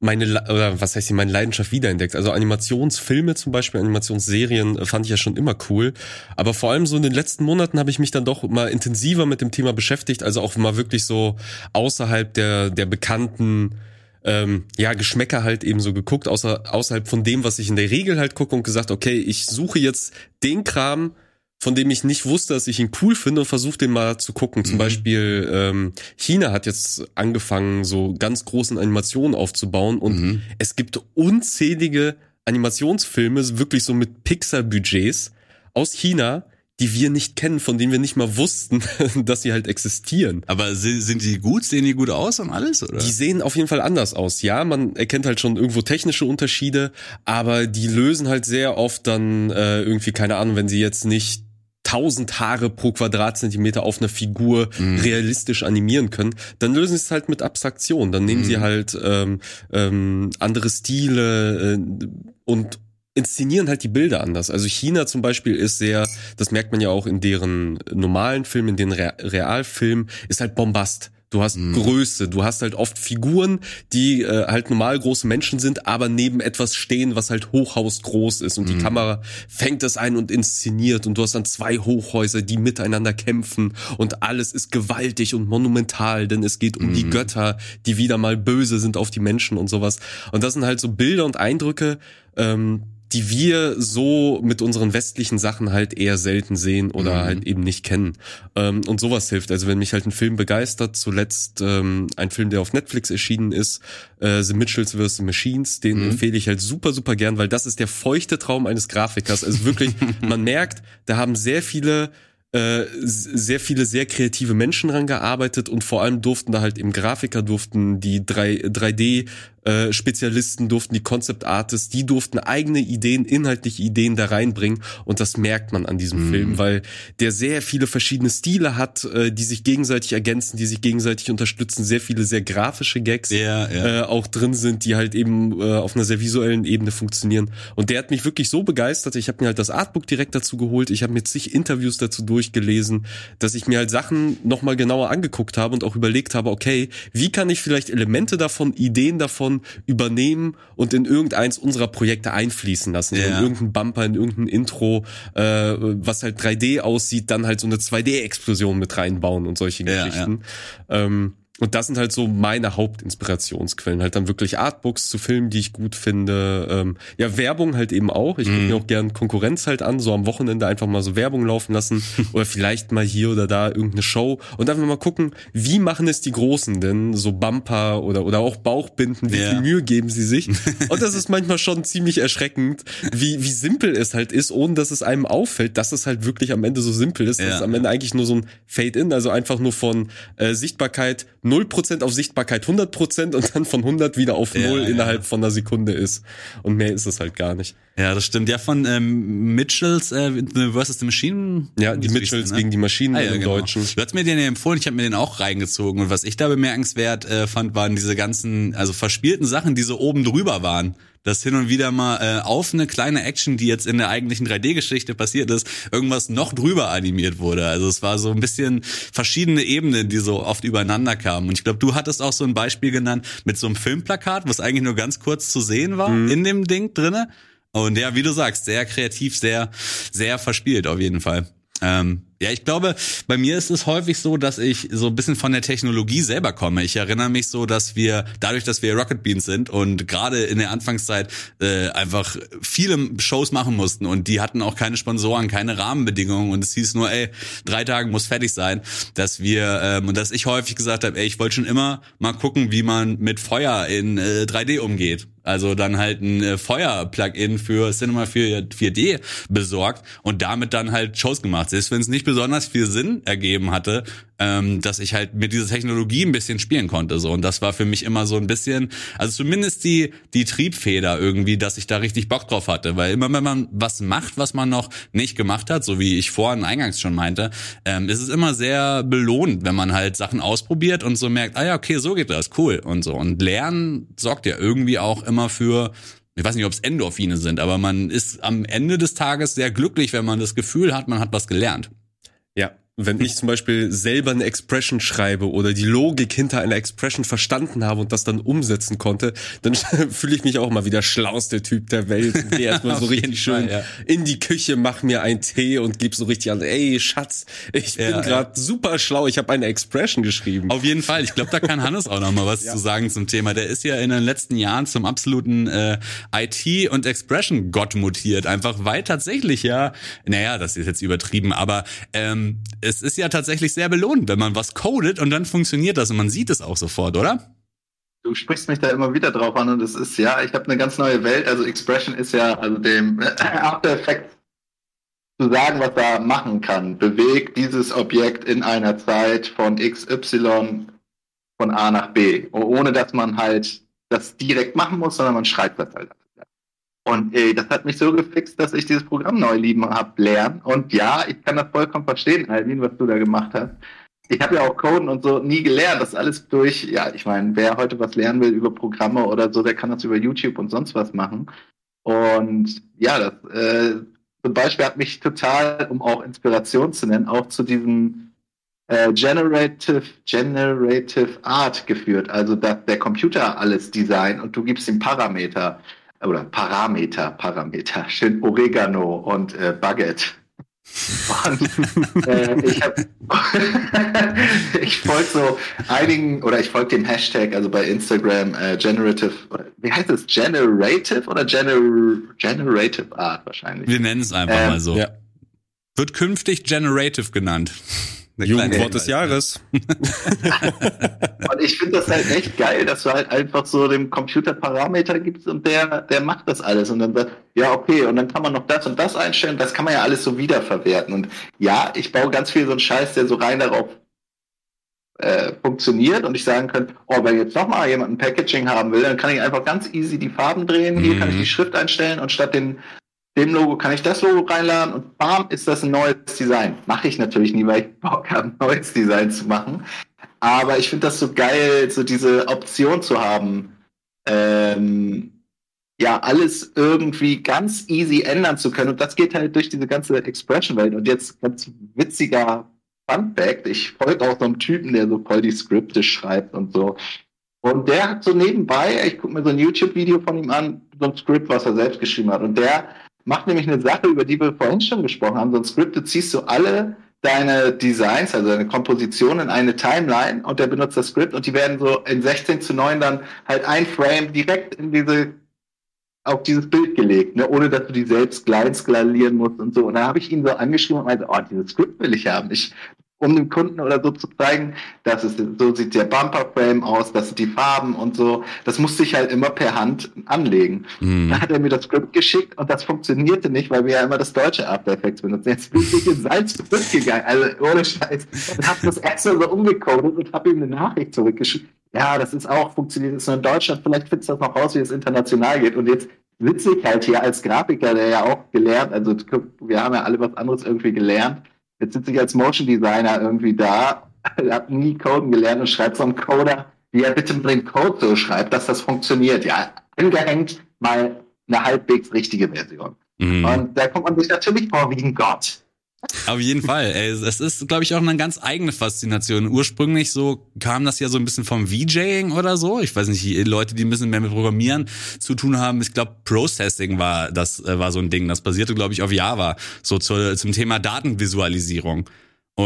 meine, oder was heißt hier, meine Leidenschaft wiederentdeckt. Also Animationsfilme zum Beispiel, Animationsserien äh, fand ich ja schon immer cool. Aber vor allem so in den letzten Monaten habe ich mich dann doch mal intensiver mit dem Thema beschäftigt. Also auch mal wirklich so außerhalb der, der bekannten ähm, ja, Geschmäcker halt eben so geguckt, außer, außerhalb von dem, was ich in der Regel halt gucke und gesagt, okay, ich suche jetzt den Kram, von dem ich nicht wusste, dass ich ihn cool finde und versuche den mal zu gucken. Zum mhm. Beispiel ähm, China hat jetzt angefangen, so ganz großen Animationen aufzubauen und mhm. es gibt unzählige Animationsfilme, wirklich so mit Pixar-Budgets aus China, die wir nicht kennen, von denen wir nicht mal wussten, dass sie halt existieren. Aber sind die gut? Sehen die gut aus und alles? Oder? Die sehen auf jeden Fall anders aus. Ja, man erkennt halt schon irgendwo technische Unterschiede, aber die lösen halt sehr oft dann äh, irgendwie keine Ahnung, wenn sie jetzt nicht tausend Haare pro Quadratzentimeter auf einer Figur mm. realistisch animieren können, dann lösen sie es halt mit Abstraktion. Dann nehmen mm. sie halt ähm, ähm, andere Stile äh, und inszenieren halt die Bilder anders. Also China zum Beispiel ist sehr, das merkt man ja auch in deren normalen Filmen, in den Re Realfilmen, ist halt Bombast. Du hast mhm. Größe, du hast halt oft Figuren, die äh, halt normal große Menschen sind, aber neben etwas stehen, was halt hochhausgroß ist und mhm. die Kamera fängt das ein und inszeniert und du hast dann zwei Hochhäuser, die miteinander kämpfen und alles ist gewaltig und monumental, denn es geht um mhm. die Götter, die wieder mal böse sind auf die Menschen und sowas. Und das sind halt so Bilder und Eindrücke, ähm, die wir so mit unseren westlichen Sachen halt eher selten sehen oder mhm. halt eben nicht kennen. Ähm, und sowas hilft. Also wenn mich halt ein Film begeistert, zuletzt ähm, ein Film, der auf Netflix erschienen ist, äh, The Mitchells vs. Machines, den mhm. empfehle ich halt super, super gern, weil das ist der feuchte Traum eines Grafikers. Also wirklich, man merkt, da haben sehr viele äh, sehr viele sehr kreative Menschen dran gearbeitet und vor allem durften da halt eben Grafiker durften die 3, 3D äh, Spezialisten durften, die Concept Artists, die durften eigene Ideen, inhaltliche Ideen da reinbringen. Und das merkt man an diesem mhm. Film, weil der sehr viele verschiedene Stile hat, äh, die sich gegenseitig ergänzen, die sich gegenseitig unterstützen, sehr viele sehr grafische Gags ja, ja. Äh, auch drin sind, die halt eben äh, auf einer sehr visuellen Ebene funktionieren. Und der hat mich wirklich so begeistert, ich habe mir halt das Artbook direkt dazu geholt, ich habe mir zig Interviews dazu durchgelesen, dass ich mir halt Sachen nochmal genauer angeguckt habe und auch überlegt habe, okay, wie kann ich vielleicht Elemente davon, Ideen davon davon übernehmen und in irgendeins unserer Projekte einfließen lassen. Ja. in irgendein Bumper, in irgendein Intro, äh, was halt 3D aussieht, dann halt so eine 2D-Explosion mit reinbauen und solche ja, Geschichten. Ja. Ähm, und das sind halt so meine Hauptinspirationsquellen. Halt dann wirklich Artbooks zu Filmen, die ich gut finde. Ähm, ja, Werbung halt eben auch. Ich gucke mm. mir auch gern Konkurrenz halt an, so am Wochenende einfach mal so Werbung laufen lassen. oder vielleicht mal hier oder da irgendeine Show. Und einfach mal gucken, wie machen es die Großen denn? So Bumper oder, oder auch Bauchbinden, wie ja. viel Mühe geben sie sich? Und das ist manchmal schon ziemlich erschreckend, wie, wie simpel es halt ist, ohne dass es einem auffällt, dass es halt wirklich am Ende so simpel ist. Ja. Das ist am Ende eigentlich nur so ein Fade-In, also einfach nur von äh, Sichtbarkeit 0% auf Sichtbarkeit 100% und dann von 100 wieder auf 0 ja, innerhalb ja. von einer Sekunde ist. Und mehr ist es halt gar nicht. Ja, das stimmt. Ja, von ähm, Mitchells äh, versus the Machine. Ja, die Mitchells ne? gegen die Maschinen ah, ja, im genau. Deutschen. Du hast mir den ja empfohlen, ich habe mir den auch reingezogen. Und was ich da bemerkenswert äh, fand, waren diese ganzen, also verspielten Sachen, die so oben drüber waren. Dass hin und wieder mal äh, auf eine kleine Action, die jetzt in der eigentlichen 3D-Geschichte passiert ist, irgendwas noch drüber animiert wurde. Also es war so ein bisschen verschiedene Ebenen, die so oft übereinander kamen. Und ich glaube, du hattest auch so ein Beispiel genannt mit so einem Filmplakat, was eigentlich nur ganz kurz zu sehen war mhm. in dem Ding drinne. Und ja, wie du sagst, sehr kreativ, sehr, sehr verspielt auf jeden Fall. Ähm, ja, ich glaube, bei mir ist es häufig so, dass ich so ein bisschen von der Technologie selber komme. Ich erinnere mich so, dass wir, dadurch, dass wir Rocket Beans sind und gerade in der Anfangszeit äh, einfach viele Shows machen mussten und die hatten auch keine Sponsoren, keine Rahmenbedingungen und es hieß nur, ey, drei Tage muss fertig sein, dass wir, ähm, und dass ich häufig gesagt habe, ey, ich wollte schon immer mal gucken, wie man mit Feuer in äh, 3D umgeht. Also dann halt ein äh, Feuer-Plugin für Cinema 4, 4D besorgt und damit dann halt Shows gemacht. Selbst wenn es nicht besonders viel Sinn ergeben hatte, ähm, dass ich halt mit dieser Technologie ein bisschen spielen konnte. So und das war für mich immer so ein bisschen, also zumindest die die Triebfeder irgendwie, dass ich da richtig Bock drauf hatte, weil immer wenn man was macht, was man noch nicht gemacht hat, so wie ich vorhin eingangs schon meinte, ähm, ist es immer sehr belohnt, wenn man halt Sachen ausprobiert und so merkt, ah ja okay, so geht das, cool und so und Lernen sorgt ja irgendwie auch immer für ich weiß nicht, ob es Endorphine sind, aber man ist am Ende des Tages sehr glücklich, wenn man das Gefühl hat, man hat was gelernt. Ja, wenn ich zum Beispiel selber eine Expression schreibe oder die Logik hinter einer Expression verstanden habe und das dann umsetzen konnte, dann fühle ich mich auch mal wieder schlauste Typ der Welt. Geh erstmal so richtig schön Fall, ja. in die Küche, mach mir einen Tee und gib so richtig an, ey Schatz, ich ja, bin gerade ja. super schlau, ich habe eine Expression geschrieben. Auf jeden Fall, ich glaube, da kann Hannes auch noch mal was zu sagen zum Thema. Der ist ja in den letzten Jahren zum absoluten äh, IT- und Expression-Gott mutiert, einfach weil tatsächlich ja, naja, das ist jetzt übertrieben, aber ähm, es ist ja tatsächlich sehr belohnend, wenn man was codet und dann funktioniert das und man sieht es auch sofort, oder? Du sprichst mich da immer wieder drauf an und es ist ja, ich habe eine ganz neue Welt. Also Expression ist ja, also dem After Effects zu sagen, was er machen kann. Bewegt dieses Objekt in einer Zeit von XY von A nach B, ohne dass man halt das direkt machen muss, sondern man schreibt das halt. Und ey, das hat mich so gefixt, dass ich dieses Programm neu lieben habe lernen. Und ja, ich kann das vollkommen verstehen, Alvin, was du da gemacht hast. Ich habe ja auch Coden und so nie gelernt. Das alles durch, ja, ich meine, wer heute was lernen will über Programme oder so, der kann das über YouTube und sonst was machen. Und ja, das äh, zum Beispiel hat mich total, um auch Inspiration zu nennen, auch zu diesem äh, Generative, Generative Art geführt. Also, dass der Computer alles designt und du gibst ihm Parameter oder Parameter, Parameter, schön Oregano und äh, Baguette. Und, äh, ich hab, ich folge so einigen oder ich folge dem Hashtag, also bei Instagram äh, Generative, wie heißt es? Generative oder Gener Generative Art wahrscheinlich? Wir nennen es einfach ähm, mal so. Ja. Wird künftig Generative genannt. Jugendwort des Jahres. und ich finde das halt echt geil, dass du halt einfach so dem Computer Parameter gibst und der, der macht das alles. Und dann sagt, ja, okay, und dann kann man noch das und das einstellen. Das kann man ja alles so wiederverwerten. Und ja, ich baue ganz viel so einen Scheiß, der so rein darauf äh, funktioniert und ich sagen könnte, oh, wenn jetzt nochmal jemand ein Packaging haben will, dann kann ich einfach ganz easy die Farben drehen. Hier kann ich mhm. die Schrift einstellen und statt den dem Logo kann ich das Logo reinladen und bam, ist das ein neues Design. Mache ich natürlich nie, weil ich Bock habe, ein neues Design zu machen. Aber ich finde das so geil, so diese Option zu haben, ähm, ja, alles irgendwie ganz easy ändern zu können. Und das geht halt durch diese ganze Expression-Welt. Und jetzt ganz witziger Fun Fact, ich folge auch so einem Typen, der so voll die Skripte schreibt und so. Und der hat so nebenbei, ich gucke mir so ein YouTube-Video von ihm an, so ein Skript, was er selbst geschrieben hat. Und der macht nämlich eine Sache, über die wir vorhin schon gesprochen haben. So ein Skript, du ziehst du alle deine Designs, also deine Kompositionen in eine Timeline und der benutzt das Skript und die werden so in 16 zu 9 dann halt ein Frame direkt in diese auf dieses Bild gelegt, ne, ohne dass du die selbst klein skalieren musst und so. Und da habe ich ihn so angeschrieben und meinte, oh, dieses Skript will ich haben. Ich um dem Kunden oder so zu zeigen, dass es so sieht der Bumperframe aus, das sind die Farben und so. Das musste ich halt immer per Hand anlegen. Mhm. Dann hat er mir das Skript geschickt und das funktionierte nicht, weil wir ja immer das deutsche After Effects benutzen. Jetzt bin ich in sein Skript gegangen, also ohne Scheiß. Und hab das extra so umgecodet und habe ihm eine Nachricht zurückgeschickt. Ja, das ist auch funktioniert, das ist nur in Deutschland, vielleicht findest du das noch raus, wie es international geht. Und jetzt witzig halt hier als Grafiker, der ja auch gelernt, also wir haben ja alle was anderes irgendwie gelernt Jetzt sitze ich als Motion Designer irgendwie da, habe nie Coden gelernt und schreibe so einen Coder, wie er bitte mit dem Code so schreibt, dass das funktioniert. Ja, angehängt mal eine halbwegs richtige Version. Mhm. Und da kommt man sich natürlich vor wie ein Gott. Auf jeden Fall. Ey, es ist, glaube ich, auch eine ganz eigene Faszination. Ursprünglich so kam das ja so ein bisschen vom VJing oder so. Ich weiß nicht, Leute, die ein bisschen mehr mit Programmieren zu tun haben. Ich glaube, Processing war das äh, war so ein Ding. Das basierte, glaube ich, auf Java. So zu, zum Thema Datenvisualisierung.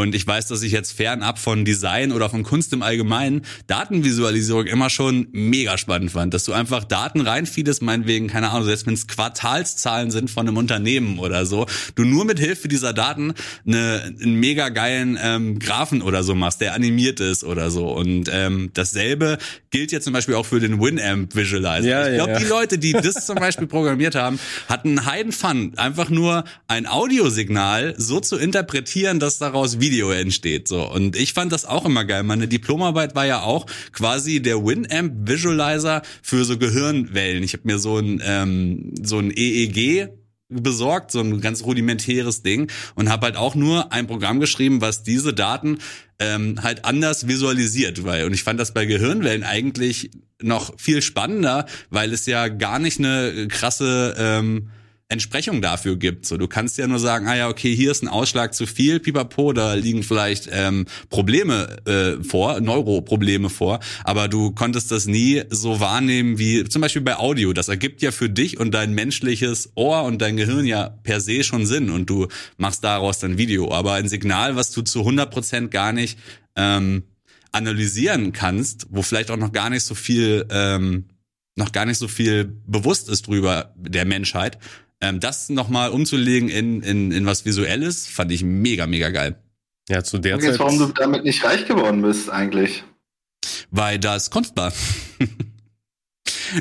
Und ich weiß, dass ich jetzt fernab von Design oder von Kunst im Allgemeinen Datenvisualisierung immer schon mega spannend fand, dass du einfach Daten reinfiedest, meinetwegen, keine Ahnung, selbst wenn es Quartalszahlen sind von einem Unternehmen oder so, du nur mit Hilfe dieser Daten eine, einen mega geilen ähm, Graphen oder so machst, der animiert ist oder so. Und ähm, dasselbe gilt jetzt zum Beispiel auch für den Winamp Visualizer. Ja, ich glaube, ja, ja. die Leute, die das zum Beispiel programmiert haben, hatten heiden Fun, einfach nur ein Audiosignal so zu interpretieren, dass daraus Video entsteht. So und ich fand das auch immer geil. Meine Diplomarbeit war ja auch quasi der Winamp Visualizer für so Gehirnwellen. Ich habe mir so ein ähm, so ein EEG besorgt, so ein ganz rudimentäres Ding und habe halt auch nur ein Programm geschrieben, was diese Daten ähm, halt anders visualisiert, weil und ich fand das bei Gehirnwellen eigentlich noch viel spannender, weil es ja gar nicht eine krasse ähm, Entsprechung dafür gibt. So, du kannst ja nur sagen, ah ja, okay, hier ist ein Ausschlag zu viel, pipapo, da liegen vielleicht ähm, Probleme äh, vor, Neuroprobleme vor, aber du konntest das nie so wahrnehmen wie zum Beispiel bei Audio. Das ergibt ja für dich und dein menschliches Ohr und dein Gehirn ja per se schon Sinn und du machst daraus dann Video. Aber ein Signal, was du zu 100 Prozent gar nicht ähm, analysieren kannst, wo vielleicht auch noch gar nicht so viel ähm, noch gar nicht so viel bewusst ist drüber der Menschheit, ähm, das nochmal umzulegen in, in, in was Visuelles, fand ich mega, mega geil. Ja, zu der Zeit. warum du damit nicht reich geworden bist, eigentlich. Weil das Kunst war.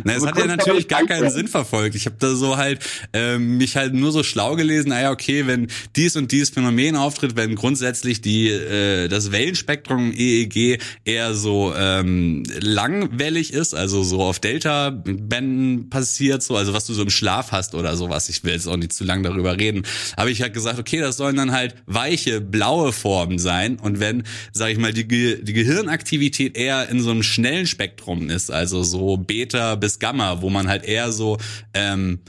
Na, es hat ja natürlich gar keinen Sinn verfolgt. Ich habe da so halt ähm, mich halt nur so schlau gelesen, naja, okay, wenn dies und dieses Phänomen auftritt, wenn grundsätzlich die äh, das Wellenspektrum EEG eher so ähm, langwellig ist, also so auf Delta-Bänden passiert, so, also was du so im Schlaf hast oder sowas. Ich will jetzt auch nicht zu lang darüber reden. Aber ich halt gesagt, okay, das sollen dann halt weiche, blaue Formen sein. Und wenn, sag ich mal, die, die Gehirnaktivität eher in so einem schnellen Spektrum ist, also so Beta bis Gamma, wo man halt eher so ähm,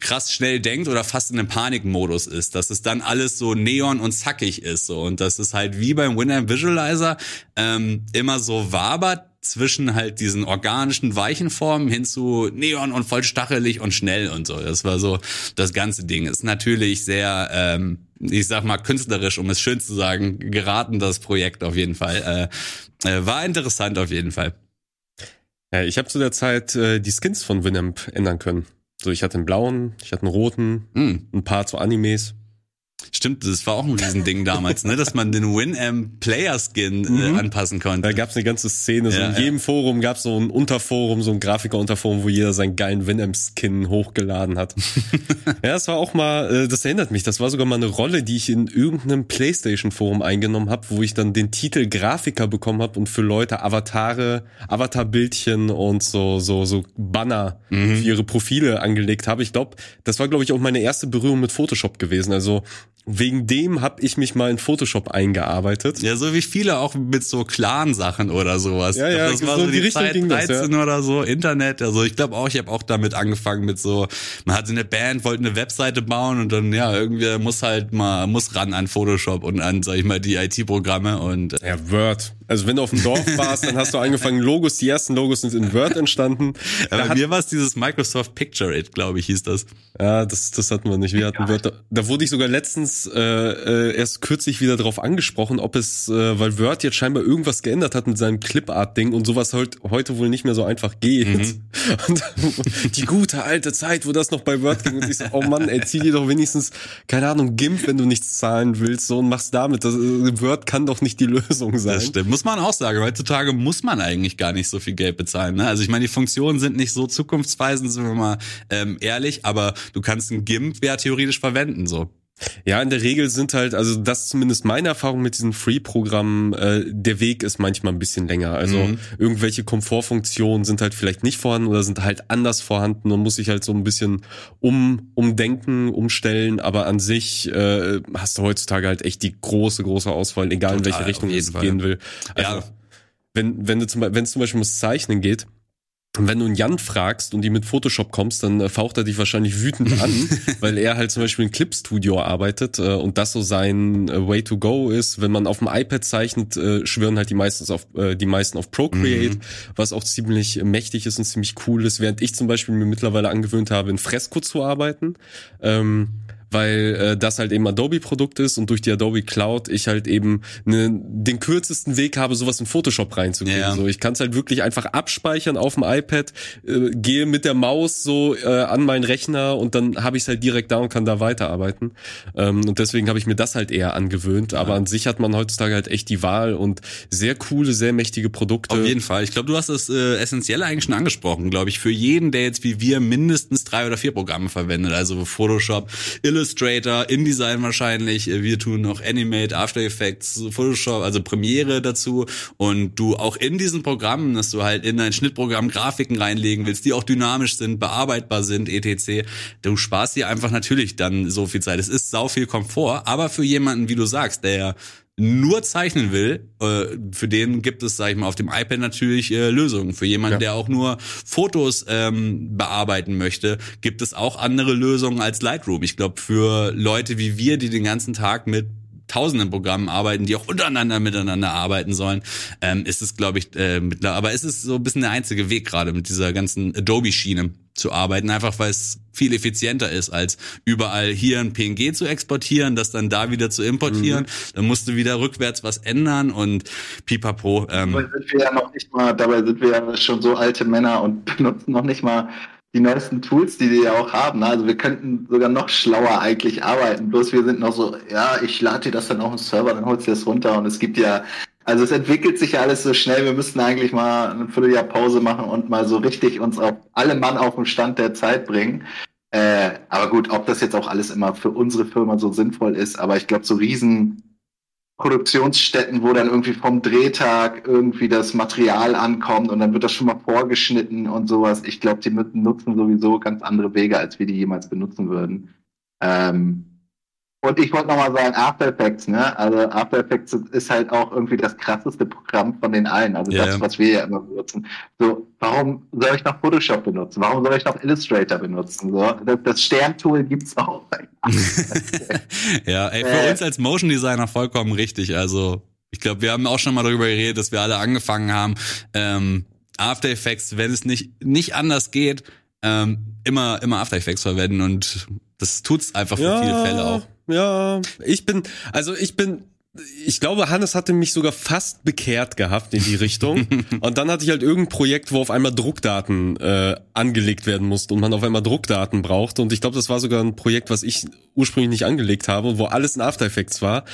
krass schnell denkt oder fast in einem Panikmodus ist, dass es dann alles so neon und zackig ist so und das ist halt wie beim Winamp Visualizer ähm, immer so wabert zwischen halt diesen organischen weichen Formen hin zu neon und voll stachelig und schnell und so. Das war so das ganze Ding. Ist natürlich sehr ähm, ich sag mal künstlerisch, um es schön zu sagen, geraten das Projekt auf jeden Fall. Äh, äh, war interessant auf jeden Fall. Ja, ich habe zu der Zeit äh, die Skins von Winamp ändern können. So, ich hatte einen blauen, ich hatte einen roten, mm. ein paar zu Animes. Stimmt, das war auch ein Riesending damals, ne, dass man den Winamp Player Skin äh, mhm. anpassen konnte. Da gab's eine ganze Szene, so ja, in jedem ja. Forum gab's so ein Unterforum, so ein Grafiker-Unterforum, wo jeder seinen geilen Winamp Skin hochgeladen hat. ja, das war auch mal, äh, das erinnert mich, das war sogar mal eine Rolle, die ich in irgendeinem Playstation Forum eingenommen habe, wo ich dann den Titel Grafiker bekommen habe und für Leute Avatare, Avatarbildchen und so so so Banner mhm. für ihre Profile angelegt habe. Ich glaube, das war glaube ich auch meine erste Berührung mit Photoshop gewesen. Also Wegen dem habe ich mich mal in Photoshop eingearbeitet. Ja, so wie viele auch mit so Clan-Sachen oder sowas. Ja, ja, das war so, so die, die Zeit 13 das, ja. oder so, Internet. Also ich glaube auch, ich habe auch damit angefangen mit so, man hatte eine Band, wollte eine Webseite bauen und dann, ja, irgendwie muss halt mal, muss ran an Photoshop und an, sag ich mal, die IT-Programme und. Äh, ja, Word. Also wenn du auf dem Dorf warst, dann hast du angefangen, Logos, die ersten Logos sind in Word entstanden. Ja, bei mir war es dieses Microsoft Picture It, glaube ich, hieß das. Ja, das, das hatten wir nicht. Wir hatten Word. Da, da wurde ich sogar letztens äh, äh, erst kürzlich wieder drauf angesprochen, ob es, äh, weil Word jetzt scheinbar irgendwas geändert hat mit seinem Clipart-Ding und sowas heut, heute wohl nicht mehr so einfach geht. Mhm. Und die gute alte Zeit, wo das noch bei Word ging und ich so, oh Mann, ey, zieh dir doch wenigstens, keine Ahnung, GIMP, wenn du nichts zahlen willst, so und machst damit. Das, äh, Word kann doch nicht die Lösung sein. Das stimmt. Muss man auch sagen. Heutzutage muss man eigentlich gar nicht so viel Geld bezahlen. Ne? Also ich meine, die Funktionen sind nicht so zukunftsweisend, sind wir mal ähm, ehrlich, aber du kannst ein GIMP ja theoretisch verwenden, so. Ja, in der Regel sind halt, also das ist zumindest meine Erfahrung mit diesen Free-Programmen, äh, der Weg ist manchmal ein bisschen länger. Also mhm. irgendwelche Komfortfunktionen sind halt vielleicht nicht vorhanden oder sind halt anders vorhanden und muss sich halt so ein bisschen um, umdenken, umstellen. Aber an sich äh, hast du heutzutage halt echt die große, große Auswahl, egal Total, in welche Richtung es gehen will. Also, ja. wenn, wenn du zum, wenn es zum Beispiel ums Zeichnen geht, wenn du einen Jan fragst und die mit Photoshop kommst, dann äh, faucht er dich wahrscheinlich wütend an, weil er halt zum Beispiel in Clipstudio arbeitet äh, und das so sein äh, Way to go ist. Wenn man auf dem iPad zeichnet, schwören halt die meisten auf die meisten auf Procreate, mhm. was auch ziemlich mächtig ist und ziemlich cool ist, während ich zum Beispiel mir mittlerweile angewöhnt habe, in Fresco zu arbeiten. Ähm, weil äh, das halt eben Adobe-Produkt ist und durch die Adobe Cloud ich halt eben ne, den kürzesten Weg habe, sowas in Photoshop reinzukriegen. Ja. So, ich kann es halt wirklich einfach abspeichern auf dem iPad, äh, gehe mit der Maus so äh, an meinen Rechner und dann habe ich es halt direkt da und kann da weiterarbeiten. Ähm, und deswegen habe ich mir das halt eher angewöhnt. Aber ja. an sich hat man heutzutage halt echt die Wahl und sehr coole, sehr mächtige Produkte. Auf jeden Fall. Ich glaube, du hast das äh, Essentielle eigentlich schon angesprochen, glaube ich, für jeden, der jetzt wie wir mindestens drei oder vier Programme verwendet. Also Photoshop, Illustrator, Illustrator, InDesign wahrscheinlich. Wir tun noch Animate, After Effects, Photoshop, also Premiere dazu. Und du auch in diesen Programmen, dass du halt in dein Schnittprogramm Grafiken reinlegen willst, die auch dynamisch sind, bearbeitbar sind, etc. Du sparst dir einfach natürlich dann so viel Zeit. Es ist sau viel Komfort, aber für jemanden, wie du sagst, der nur zeichnen will, äh, für den gibt es, sag ich mal, auf dem iPad natürlich äh, Lösungen. Für jemanden, ja. der auch nur Fotos ähm, bearbeiten möchte, gibt es auch andere Lösungen als Lightroom. Ich glaube, für Leute wie wir, die den ganzen Tag mit tausenden Programmen arbeiten, die auch untereinander miteinander arbeiten sollen, ähm, ist es, glaube ich, äh, mittlerweile, aber es ist so ein bisschen der einzige Weg gerade mit dieser ganzen Adobe-Schiene zu arbeiten, einfach weil es viel effizienter ist, als überall hier ein PNG zu exportieren, das dann da wieder zu importieren. Mhm. Dann musst du wieder rückwärts was ändern und pipapo. Ähm. Dabei sind wir ja noch nicht mal, dabei sind wir ja schon so alte Männer und benutzen noch nicht mal die neuesten Tools, die die ja auch haben. Ne? Also wir könnten sogar noch schlauer eigentlich arbeiten. Bloß wir sind noch so, ja, ich lade dir das dann auf den Server, dann holst du das runter und es gibt ja, also es entwickelt sich ja alles so schnell. Wir müssten eigentlich mal ein Vierteljahr Pause machen und mal so richtig uns auf alle Mann auf den Stand der Zeit bringen. Äh, aber gut, ob das jetzt auch alles immer für unsere Firma so sinnvoll ist, aber ich glaube, so riesen Produktionsstätten, wo dann irgendwie vom Drehtag irgendwie das Material ankommt und dann wird das schon mal vorgeschnitten und sowas. Ich glaube, die nutzen sowieso ganz andere Wege, als wir die jemals benutzen würden. Ähm, und ich wollte nochmal sagen, After Effects, ne? Also After Effects ist halt auch irgendwie das krasseste Programm von den allen. Also yeah. das, was wir ja immer benutzen. So, warum soll ich noch Photoshop benutzen? Warum soll ich noch Illustrator benutzen? So, das, das Sterntool gibt's auch. ja, ey, für äh, uns als Motion Designer vollkommen richtig. Also, ich glaube, wir haben auch schon mal darüber geredet, dass wir alle angefangen haben, ähm, After Effects, wenn es nicht, nicht anders geht, ähm, immer, immer After Effects verwenden und das tut's einfach für ja. viele Fälle auch ja, ich bin, also ich bin, ich glaube, Hannes hatte mich sogar fast bekehrt gehabt in die Richtung. und dann hatte ich halt irgendein Projekt, wo auf einmal Druckdaten äh, angelegt werden mussten und man auf einmal Druckdaten brauchte. Und ich glaube, das war sogar ein Projekt, was ich ursprünglich nicht angelegt habe, wo alles in After Effects war.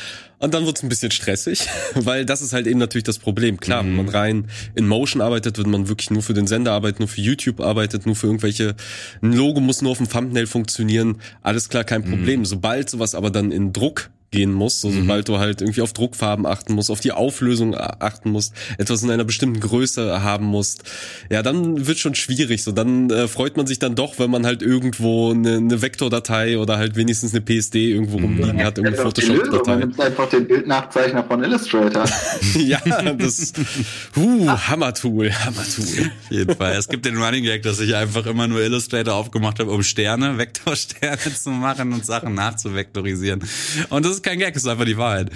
Und dann wurde es ein bisschen stressig, weil das ist halt eben natürlich das Problem. Klar, mhm. wenn man rein in Motion arbeitet, wenn man wirklich nur für den Sender arbeitet, nur für YouTube arbeitet, nur für irgendwelche, ein Logo muss nur auf dem Thumbnail funktionieren, alles klar, kein mhm. Problem. Mhm. Sobald sowas aber dann in Druck gehen musst, so, mhm. sobald du halt irgendwie auf Druckfarben achten musst, auf die Auflösung achten musst, etwas in einer bestimmten Größe haben musst, ja, dann wird schon schwierig. So, dann äh, freut man sich dann doch, wenn man halt irgendwo eine, eine Vektordatei oder halt wenigstens eine PSD irgendwo mhm. rumliegen ja, hat, irgendeine Photoshop-Datei. Man nimmt einfach den Bildnachzeichner von Illustrator. ja, das, uh, Hammer-Tool, Hammer-Tool. Auf jeden Fall. Es gibt den Running Gag, dass ich einfach immer nur Illustrator aufgemacht habe, um Sterne, Vektorsterne zu machen und Sachen nachzuvektorisieren. Und das ist kein Gag, das ist einfach die Wahrheit.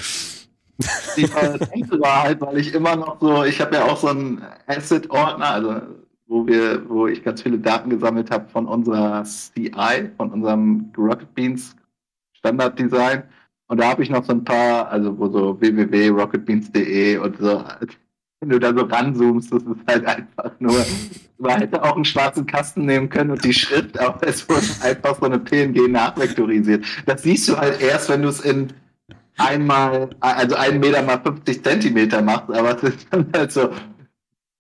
Die verdammte Wahrheit, weil ich immer noch so, ich habe ja auch so einen Asset-Ordner, also wo wir, wo ich ganz viele Daten gesammelt habe von unserer CI, von unserem Rocket Beans Standarddesign. Und da habe ich noch so ein paar, also wo so www.rocketbeans.de und so, wenn du da so ranzoomst, das ist halt einfach nur, man hätte auch einen schwarzen Kasten nehmen können und die Schrift, aber es wurde einfach so eine PNG nachvektorisiert. Das siehst du halt erst, wenn du es in einmal, also einen Meter mal 50 Zentimeter machst, aber es ist dann halt so,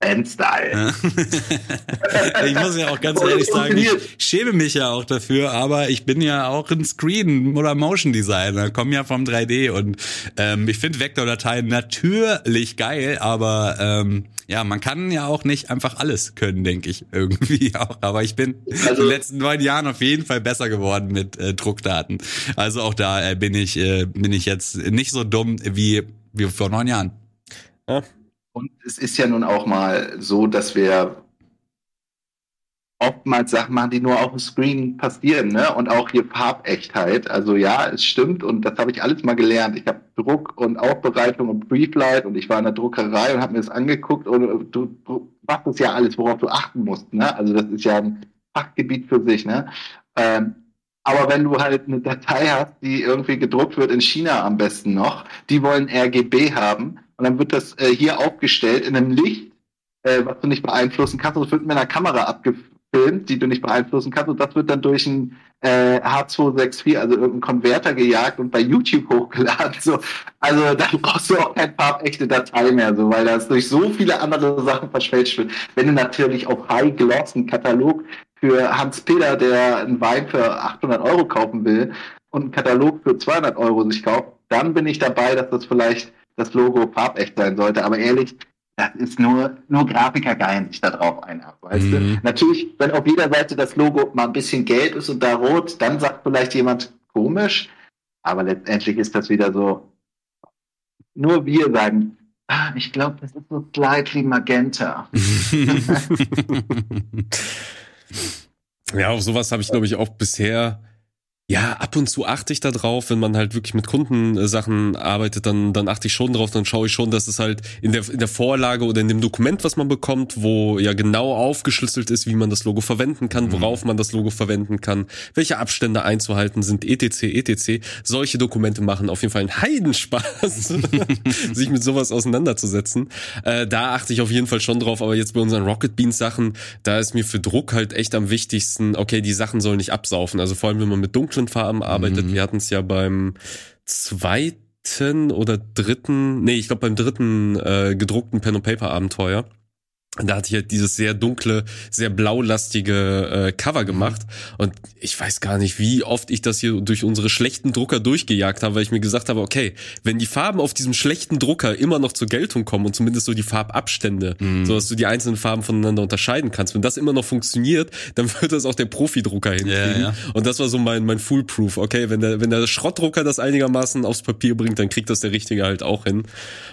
Fan-Style. ich muss ja auch ganz ehrlich sagen, ich schäme mich ja auch dafür, aber ich bin ja auch ein Screen- oder Motion-Designer, komme ja vom 3D und ähm, ich finde Vektordateien natürlich geil, aber ähm, ja, man kann ja auch nicht einfach alles können, denke ich irgendwie auch. Aber ich bin also, in den letzten neun Jahren auf jeden Fall besser geworden mit äh, Druckdaten. Also auch da äh, bin ich äh, bin ich jetzt nicht so dumm wie wie vor neun Jahren. Ja. Und es ist ja nun auch mal so, dass wir oftmals Sachen machen, die nur auf dem Screen passieren, ne? Und auch hier Farbechtheit. Also ja, es stimmt und das habe ich alles mal gelernt. Ich habe Druck und Aufbereitung und Brieflight und ich war in der Druckerei und habe mir das angeguckt und du, machst das ja alles, worauf du achten musst, ne? Also das ist ja ein Fachgebiet für sich, ne? Ähm, aber wenn du halt eine Datei hast, die irgendwie gedruckt wird in China am besten noch, die wollen RGB haben und dann wird das äh, hier aufgestellt in einem Licht, äh, was du nicht beeinflussen kannst. Das wird mit einer Kamera abgefilmt die du nicht beeinflussen kannst. Und das wird dann durch ein äh, H264, also irgendeinen Konverter gejagt und bei YouTube hochgeladen. So. Also da brauchst du auch keine farbechte Datei mehr, so, weil das durch so viele andere Sachen verschwälscht wird. Wenn du natürlich auf High Gloss einen Katalog für Hans Peter, der einen Wein für 800 Euro kaufen will und einen Katalog für 200 Euro sich kauft, dann bin ich dabei, dass das vielleicht das Logo farbecht sein sollte. Aber ehrlich, das ist nur, nur Grafiker geilen sich da drauf ein ab, weißt mhm. du? Natürlich, wenn auf jeder Seite das Logo mal ein bisschen gelb ist und da rot, dann sagt vielleicht jemand komisch, aber letztendlich ist das wieder so, nur wir sagen, ah, ich glaube, das ist so slightly magenta. ja, auf sowas habe ich, glaube ich, auch bisher ja, ab und zu achte ich da drauf, wenn man halt wirklich mit Kundensachen arbeitet, dann, dann achte ich schon drauf, dann schaue ich schon, dass es halt in der, in der Vorlage oder in dem Dokument, was man bekommt, wo ja genau aufgeschlüsselt ist, wie man das Logo verwenden kann, mhm. worauf man das Logo verwenden kann, welche Abstände einzuhalten sind, etc., etc. Solche Dokumente machen auf jeden Fall einen Heidenspaß, sich mit sowas auseinanderzusetzen. Äh, da achte ich auf jeden Fall schon drauf, aber jetzt bei unseren Rocket Beans Sachen, da ist mir für Druck halt echt am wichtigsten, okay, die Sachen sollen nicht absaufen. Also vor allem, wenn man mit dunklen dunklen Farben arbeitet. Mhm. Wir hatten es ja beim zweiten oder dritten, nee, ich glaube beim dritten äh, gedruckten Pen and Paper Abenteuer da hatte ich halt dieses sehr dunkle, sehr blaulastige äh, Cover gemacht. Und ich weiß gar nicht, wie oft ich das hier durch unsere schlechten Drucker durchgejagt habe, weil ich mir gesagt habe, okay, wenn die Farben auf diesem schlechten Drucker immer noch zur Geltung kommen und zumindest so die Farbabstände, mhm. so dass du die einzelnen Farben voneinander unterscheiden kannst, wenn das immer noch funktioniert, dann wird das auch der Profi-Drucker hinkriegen. Ja, ja. Und das war so mein, mein Foolproof. Okay, wenn der, wenn der Schrottdrucker das einigermaßen aufs Papier bringt, dann kriegt das der Richtige halt auch hin.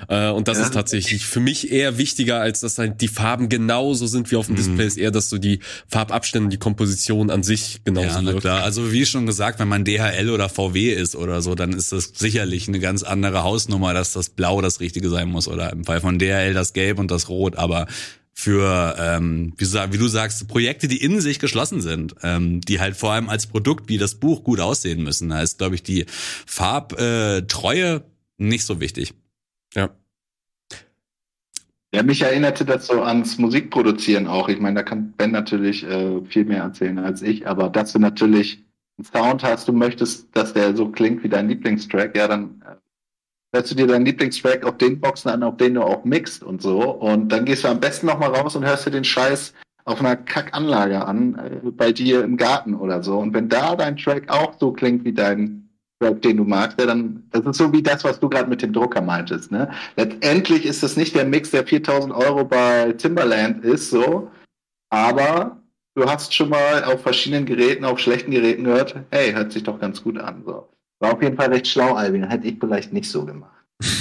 Äh, und das ja. ist tatsächlich für mich eher wichtiger, als dass halt die Farben Farben genauso sind wie auf dem mhm. Display, ist eher, dass so die Farbabstände, die Komposition an sich genauso ja, na klar. Also wie schon gesagt, wenn man DHL oder VW ist oder so, dann ist das sicherlich eine ganz andere Hausnummer, dass das Blau das Richtige sein muss oder im Fall von DHL das Gelb und das Rot, aber für, ähm, wie, wie du sagst, Projekte, die in sich geschlossen sind, ähm, die halt vor allem als Produkt wie das Buch gut aussehen müssen. Da ist, glaube ich, die Farbtreue nicht so wichtig. Ja. Ja, mich erinnerte das so ans Musikproduzieren auch. Ich meine, da kann Ben natürlich äh, viel mehr erzählen als ich, aber dass du natürlich einen Sound hast, du möchtest, dass der so klingt wie dein Lieblingstrack, ja, dann äh, hörst du dir deinen Lieblingstrack auf den Boxen an, auf denen du auch mixt und so. Und dann gehst du am besten nochmal raus und hörst dir den Scheiß auf einer Kackanlage an, äh, bei dir im Garten oder so. Und wenn da dein Track auch so klingt wie dein den du magst, der dann, das ist so wie das, was du gerade mit dem Drucker meintest, ne? Letztendlich ist das nicht der Mix, der 4000 Euro bei Timberland ist, so, aber du hast schon mal auf verschiedenen Geräten, auf schlechten Geräten gehört, hey, hört sich doch ganz gut an, so. War auf jeden Fall recht schlau, Alvin, hätte ich vielleicht nicht so gemacht.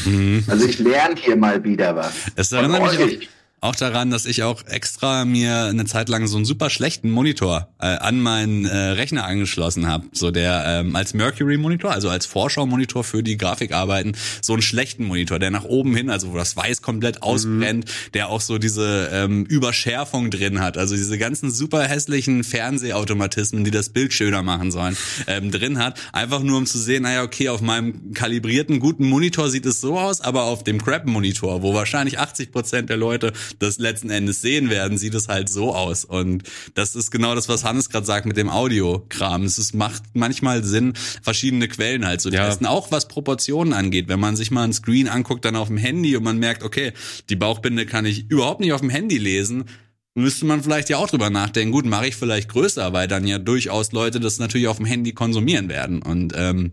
Mhm. also ich lerne hier mal wieder was. Es erinnert mich auch, auch daran, dass ich auch extra mir eine Zeit lang so einen super schlechten Monitor äh, an meinen äh, Rechner angeschlossen habe. So der ähm, als Mercury-Monitor, also als Vorschau-Monitor für die Grafikarbeiten, so einen schlechten Monitor, der nach oben hin, also wo das Weiß komplett mhm. ausbrennt, mhm. der auch so diese ähm, Überschärfung drin hat, also diese ganzen super hässlichen Fernsehautomatismen, die das Bild schöner machen sollen, ähm, drin hat. Einfach nur um zu sehen, naja, okay, auf meinem kalibrierten, guten Monitor sieht es so aus, aber auf dem Crap-Monitor, wo wahrscheinlich 80 Prozent der Leute das letzten Endes sehen werden, sieht es halt so aus. Und das ist genau das, was Hannes gerade sagt mit dem Audiokram. Es ist, macht manchmal Sinn, verschiedene Quellen halt zu testen. Ja. Auch was Proportionen angeht. Wenn man sich mal ein Screen anguckt, dann auf dem Handy und man merkt, okay, die Bauchbinde kann ich überhaupt nicht auf dem Handy lesen müsste man vielleicht ja auch drüber nachdenken. Gut, mache ich vielleicht größer, weil dann ja durchaus Leute das natürlich auf dem Handy konsumieren werden. Und ähm,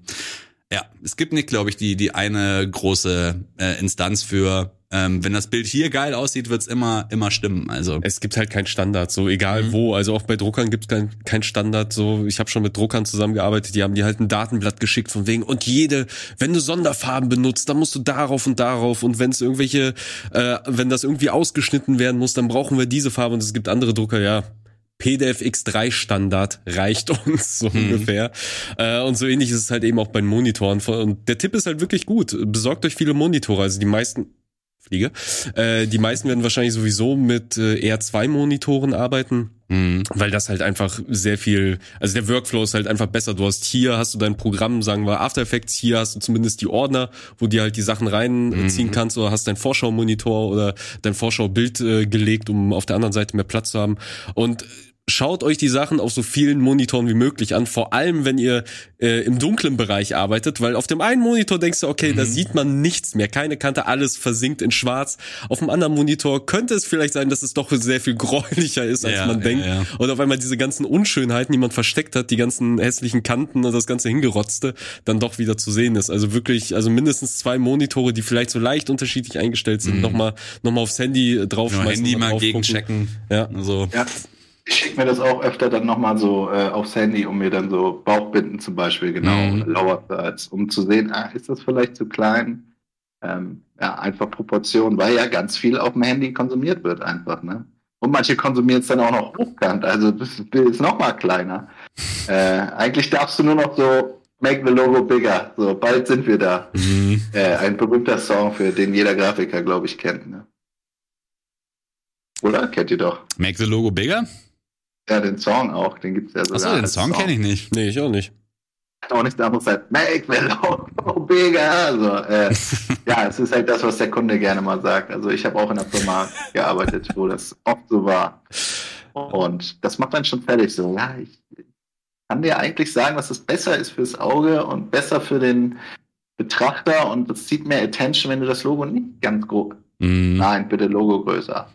ja, es gibt nicht, glaube ich, die die eine große äh, Instanz für ähm, wenn das Bild hier geil aussieht, wird's immer immer stimmen. Also es gibt halt keinen Standard, so egal mhm. wo. Also auch bei Druckern gibt's kein, kein Standard. So ich habe schon mit Druckern zusammengearbeitet, die haben dir halt ein Datenblatt geschickt von wegen und jede, wenn du Sonderfarben benutzt, dann musst du darauf und darauf und wenn es irgendwelche, äh, wenn das irgendwie ausgeschnitten werden muss, dann brauchen wir diese Farbe und es gibt andere Drucker, ja PDF X3 Standard reicht uns so hm. ungefähr. Äh, und so ähnlich ist es halt eben auch bei den Monitoren. Und der Tipp ist halt wirklich gut. Besorgt euch viele Monitore. Also die meisten Fliege. Äh, die meisten werden wahrscheinlich sowieso mit äh, R2-Monitoren arbeiten, mhm. weil das halt einfach sehr viel, also der Workflow ist halt einfach besser. Du hast hier, hast du dein Programm, sagen wir After Effects, hier hast du zumindest die Ordner, wo dir halt die Sachen reinziehen mhm. kannst oder hast dein Vorschau-Monitor oder dein Vorschau-Bild äh, gelegt, um auf der anderen Seite mehr Platz zu haben. Und schaut euch die Sachen auf so vielen Monitoren wie möglich an, vor allem wenn ihr äh, im dunklen Bereich arbeitet, weil auf dem einen Monitor denkst du, okay, mhm. da sieht man nichts mehr, keine Kante, alles versinkt in schwarz. Auf dem anderen Monitor könnte es vielleicht sein, dass es doch sehr viel gräulicher ist, als ja, man denkt. Ja, ja. Und auf einmal diese ganzen Unschönheiten, die man versteckt hat, die ganzen hässlichen Kanten und das ganze hingerotzte, dann doch wieder zu sehen ist. Also wirklich, also mindestens zwei Monitore, die vielleicht so leicht unterschiedlich eingestellt sind, mhm. nochmal noch mal aufs Handy draufschmeißen. Handy mal gegenchecken. Ja. So. Ja ich schicke mir das auch öfter dann nochmal so äh, aufs Handy, um mir dann so Bauchbinden zum Beispiel genau mhm. Lower Thirds, um zu sehen, ah, ist das vielleicht zu klein? Ähm, ja, einfach Proportion, weil ja ganz viel auf dem Handy konsumiert wird einfach, ne? Und manche konsumieren es dann auch noch hochkant, also das Bild ist noch mal kleiner. Äh, eigentlich darfst du nur noch so Make the Logo bigger. So, bald sind wir da. Mhm. Äh, ein berühmter Song, für den jeder Grafiker, glaube ich, kennt. Ne? Oder? Kennt ihr doch. Make the Logo bigger? Ja, den Song auch, den gibt's ja sogar. Achso, den Song, Song. kenne ich nicht. Nee, ich auch nicht. Auch nicht da muss halt Make me logo bigger. Also, äh, ja, es ist halt das, was der Kunde gerne mal sagt. Also ich habe auch in der Firma gearbeitet, wo das oft so war. Und das macht dann schon fertig so. Ja, ich kann dir eigentlich sagen, dass es besser ist fürs Auge und besser für den Betrachter und es zieht mehr Attention, wenn du das Logo nicht ganz grob. Mm. Nein, bitte Logo größer.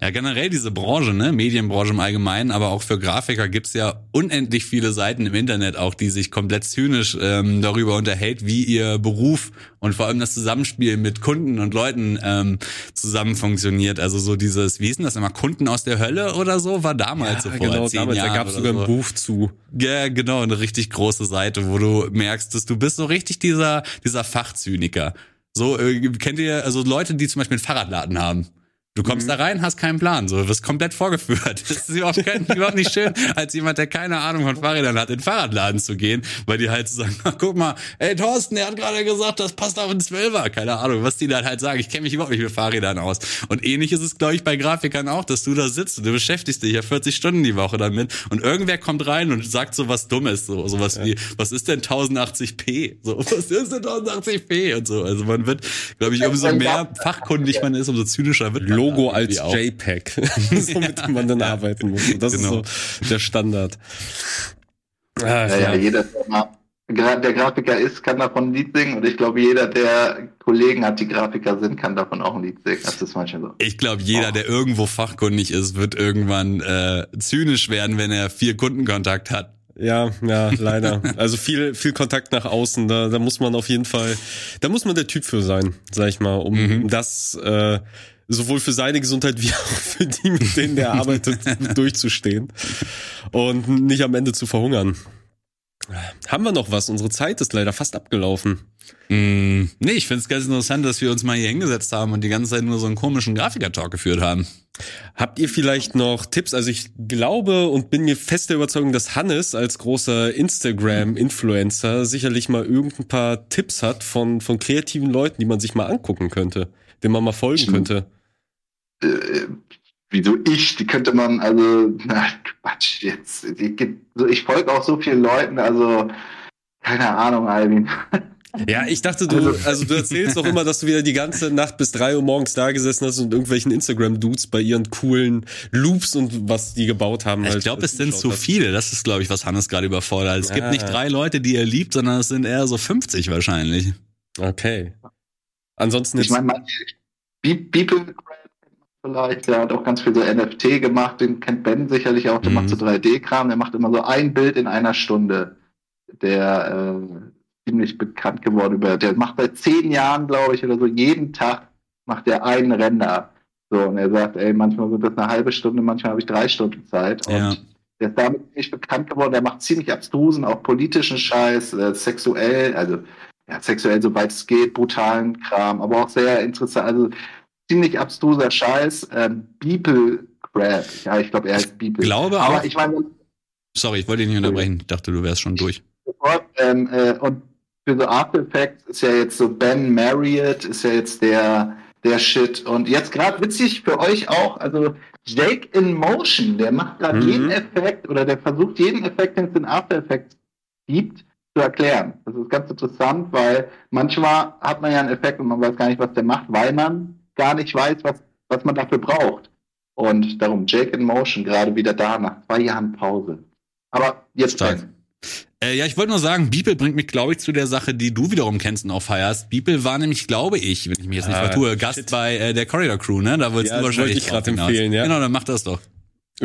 Ja, generell diese Branche, ne, Medienbranche im Allgemeinen, aber auch für Grafiker gibt's ja unendlich viele Seiten im Internet auch, die sich komplett zynisch ähm, darüber unterhält, wie ihr Beruf und vor allem das Zusammenspiel mit Kunden und Leuten ähm, zusammen funktioniert. Also so dieses, wie ist denn das immer, Kunden aus der Hölle oder so, war damals ja, so vor genau, zehn damals, Jahren. Da gab's sogar so. ein Buch zu. Ja, genau, eine richtig große Seite, wo du merkst, dass du bist so richtig dieser, dieser Fachzyniker. So, äh, kennt ihr, also Leute, die zum Beispiel einen Fahrradladen haben. Du kommst mhm. da rein, hast keinen Plan, so, du wirst komplett vorgeführt. Das ist überhaupt, kein, überhaupt nicht schön, als jemand, der keine Ahnung von Fahrrädern hat, in den Fahrradladen zu gehen, weil die halt so sagen, guck mal, ey Thorsten, der hat gerade gesagt, das passt auf den Zwölfer. Keine Ahnung, was die dann halt sagen. Ich kenne mich überhaupt nicht mit Fahrrädern aus. Und ähnlich ist es, glaube ich, bei Grafikern auch, dass du da sitzt und du beschäftigst dich ja 40 Stunden die Woche damit und irgendwer kommt rein und sagt so was Dummes, so sowas ja. wie, was ist denn 1080p? So, was ist denn 1080p? Und so. Also man wird, glaube ich, umso mehr fachkundig man ist, umso zynischer wird man. Logo als JPEG, womit ja, man dann ja. arbeiten muss. das genau. ist so der Standard. Ach, ja, ja, jeder, der Grafiker ist, kann davon ein Lied singen und ich glaube, jeder, der Kollegen hat, die Grafiker sind, kann davon auch ein Lied singen. Das ist manchmal so. Ich glaube, jeder, oh. der irgendwo fachkundig ist, wird irgendwann äh, zynisch werden, wenn er viel Kundenkontakt hat. Ja, ja, leider. Also viel, viel Kontakt nach außen. Da, da muss man auf jeden Fall, da muss man der Typ für sein, sag ich mal, um mhm. das äh, sowohl für seine Gesundheit wie auch für die, mit denen er arbeitet, durchzustehen und nicht am Ende zu verhungern. Haben wir noch was? Unsere Zeit ist leider fast abgelaufen. Mm, nee, ich finde es ganz interessant, dass wir uns mal hier hingesetzt haben und die ganze Zeit nur so einen komischen Grafiker-Talk geführt haben. Habt ihr vielleicht noch Tipps? Also ich glaube und bin mir fest der Überzeugung, dass Hannes als großer Instagram-Influencer sicherlich mal irgendein paar Tipps hat von, von kreativen Leuten, die man sich mal angucken könnte, dem man mal folgen könnte. Äh, wieso ich? Die könnte man, also, na, Quatsch, jetzt. Ich, ich folge auch so vielen Leuten, also, keine Ahnung, Alvin. Ja, ich dachte, du, also, also du erzählst doch immer, dass du wieder die ganze Nacht bis drei Uhr morgens da gesessen hast und irgendwelchen Instagram-Dudes bei ihren coolen Loops und was die gebaut haben. Ich halt, glaube, es sind zu viele. Das ist, glaube ich, was Hannes gerade überfordert. Es ja. gibt nicht drei Leute, die er liebt, sondern es sind eher so 50 wahrscheinlich. Okay. Ansonsten ich meine, Beeple vielleicht, der hat auch ganz viel so NFT gemacht, den kennt Ben sicherlich auch, der mhm. macht so 3D-Kram, der macht immer so ein Bild in einer Stunde. Der äh, ziemlich bekannt geworden über, der macht seit zehn Jahren, glaube ich, oder so, jeden Tag macht er einen Render. So, und er sagt, ey, manchmal wird das eine halbe Stunde, manchmal habe ich drei Stunden Zeit. Und ja. der ist damit ziemlich bekannt geworden, der macht ziemlich abstrusen, auch politischen Scheiß, äh, sexuell, also ja, sexuell, sobald es geht, brutalen Kram, aber auch sehr interessant, also ziemlich abstruser Scheiß. Ähm, Beeple Crab. Ja, ich glaube, er heißt Beeple. Ich glaube aber auch. Ich meine, Sorry, ich wollte dich nicht unterbrechen. Ich dachte, du wärst schon durch. Ähm, äh, und für so After Effects ist ja jetzt so Ben Marriott, ist ja jetzt der, der Shit. Und jetzt gerade witzig für euch auch, also Jake in Motion, der macht gerade mhm. jeden Effekt oder der versucht jeden Effekt, den es in After Effects gibt, zu erklären. Das ist ganz interessant, weil manchmal hat man ja einen Effekt und man weiß gar nicht, was der macht, weil man gar nicht weiß, was, was man dafür braucht. Und darum Jake in Motion gerade wieder da nach zwei Jahren Pause. Aber jetzt Stark. Äh, ja, ich wollte nur sagen, Beeple bringt mich, glaube ich, zu der Sache, die du wiederum kennst und auch feierst. Beeple war nämlich, glaube ich, wenn ich mich jetzt nicht ah, vertue, Gast shit. bei äh, der Corridor Crew, ne? Da wolltest ja, du wahrscheinlich ich gerade empfehlen, ja. Genau, dann mach das doch.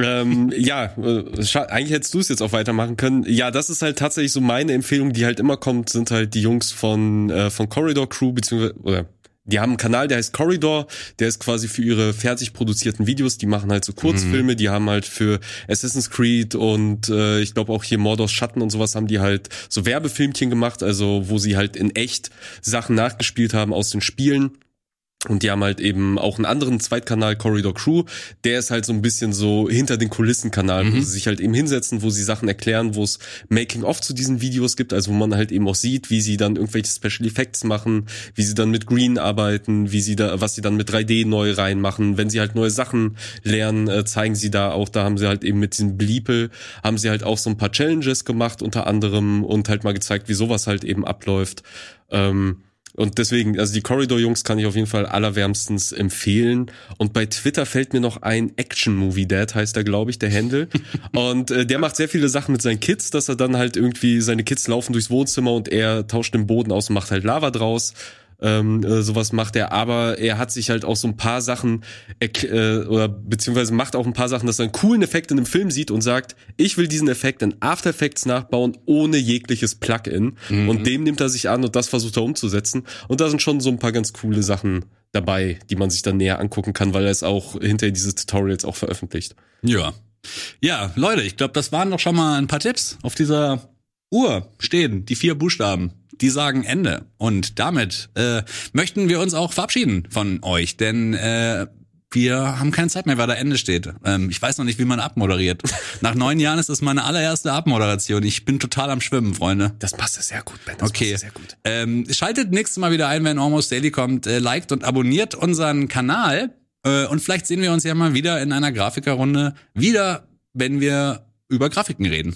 Ähm, ja, äh, eigentlich hättest du es jetzt auch weitermachen können. Ja, das ist halt tatsächlich so meine Empfehlung, die halt immer kommt, sind halt die Jungs von äh, von Corridor Crew beziehungsweise oder die haben einen Kanal, der heißt Corridor, der ist quasi für ihre fertig produzierten Videos, die machen halt so Kurzfilme, mhm. die haben halt für Assassin's Creed und äh, ich glaube auch hier Mordors Schatten und sowas haben die halt so Werbefilmchen gemacht, also wo sie halt in echt Sachen nachgespielt haben aus den Spielen und die haben halt eben auch einen anderen Zweitkanal, Corridor Crew. Der ist halt so ein bisschen so hinter den Kulissen-Kanal, mhm. wo sie sich halt eben hinsetzen, wo sie Sachen erklären, wo es Making-of zu diesen Videos gibt, also wo man halt eben auch sieht, wie sie dann irgendwelche Special Effects machen, wie sie dann mit Green arbeiten, wie sie da, was sie dann mit 3D neu reinmachen. Wenn sie halt neue Sachen lernen, äh, zeigen sie da auch, da haben sie halt eben mit diesem Bleeple, haben sie halt auch so ein paar Challenges gemacht, unter anderem, und halt mal gezeigt, wie sowas halt eben abläuft. Ähm, und deswegen, also die Corridor-Jungs kann ich auf jeden Fall allerwärmstens empfehlen. Und bei Twitter fällt mir noch ein Action Movie Dad, heißt er, glaube ich, der Händel. und äh, der macht sehr viele Sachen mit seinen Kids, dass er dann halt irgendwie, seine Kids laufen durchs Wohnzimmer und er tauscht den Boden aus und macht halt Lava draus ähm, äh, sowas macht er, aber er hat sich halt auch so ein paar Sachen äh, oder beziehungsweise macht auch ein paar Sachen, dass er einen coolen Effekt in einem Film sieht und sagt, ich will diesen Effekt in After Effects nachbauen ohne jegliches Plugin mhm. und dem nimmt er sich an und das versucht er umzusetzen und da sind schon so ein paar ganz coole Sachen dabei, die man sich dann näher angucken kann, weil er es auch hinter diese Tutorials auch veröffentlicht. Ja. Ja, Leute, ich glaube, das waren doch schon mal ein paar Tipps auf dieser Uhr stehen die vier Buchstaben, die sagen Ende. Und damit äh, möchten wir uns auch verabschieden von euch, denn äh, wir haben keine Zeit mehr, weil da Ende steht. Ähm, ich weiß noch nicht, wie man abmoderiert. Nach neun Jahren ist das meine allererste Abmoderation. Ich bin total am Schwimmen, Freunde. Das passt sehr gut, Ben. Das okay. Sehr gut. Ähm, schaltet nächstes Mal wieder ein, wenn Almost Daily kommt. Äh, liked und abonniert unseren Kanal. Äh, und vielleicht sehen wir uns ja mal wieder in einer Grafikerrunde. Wieder, wenn wir über Grafiken reden.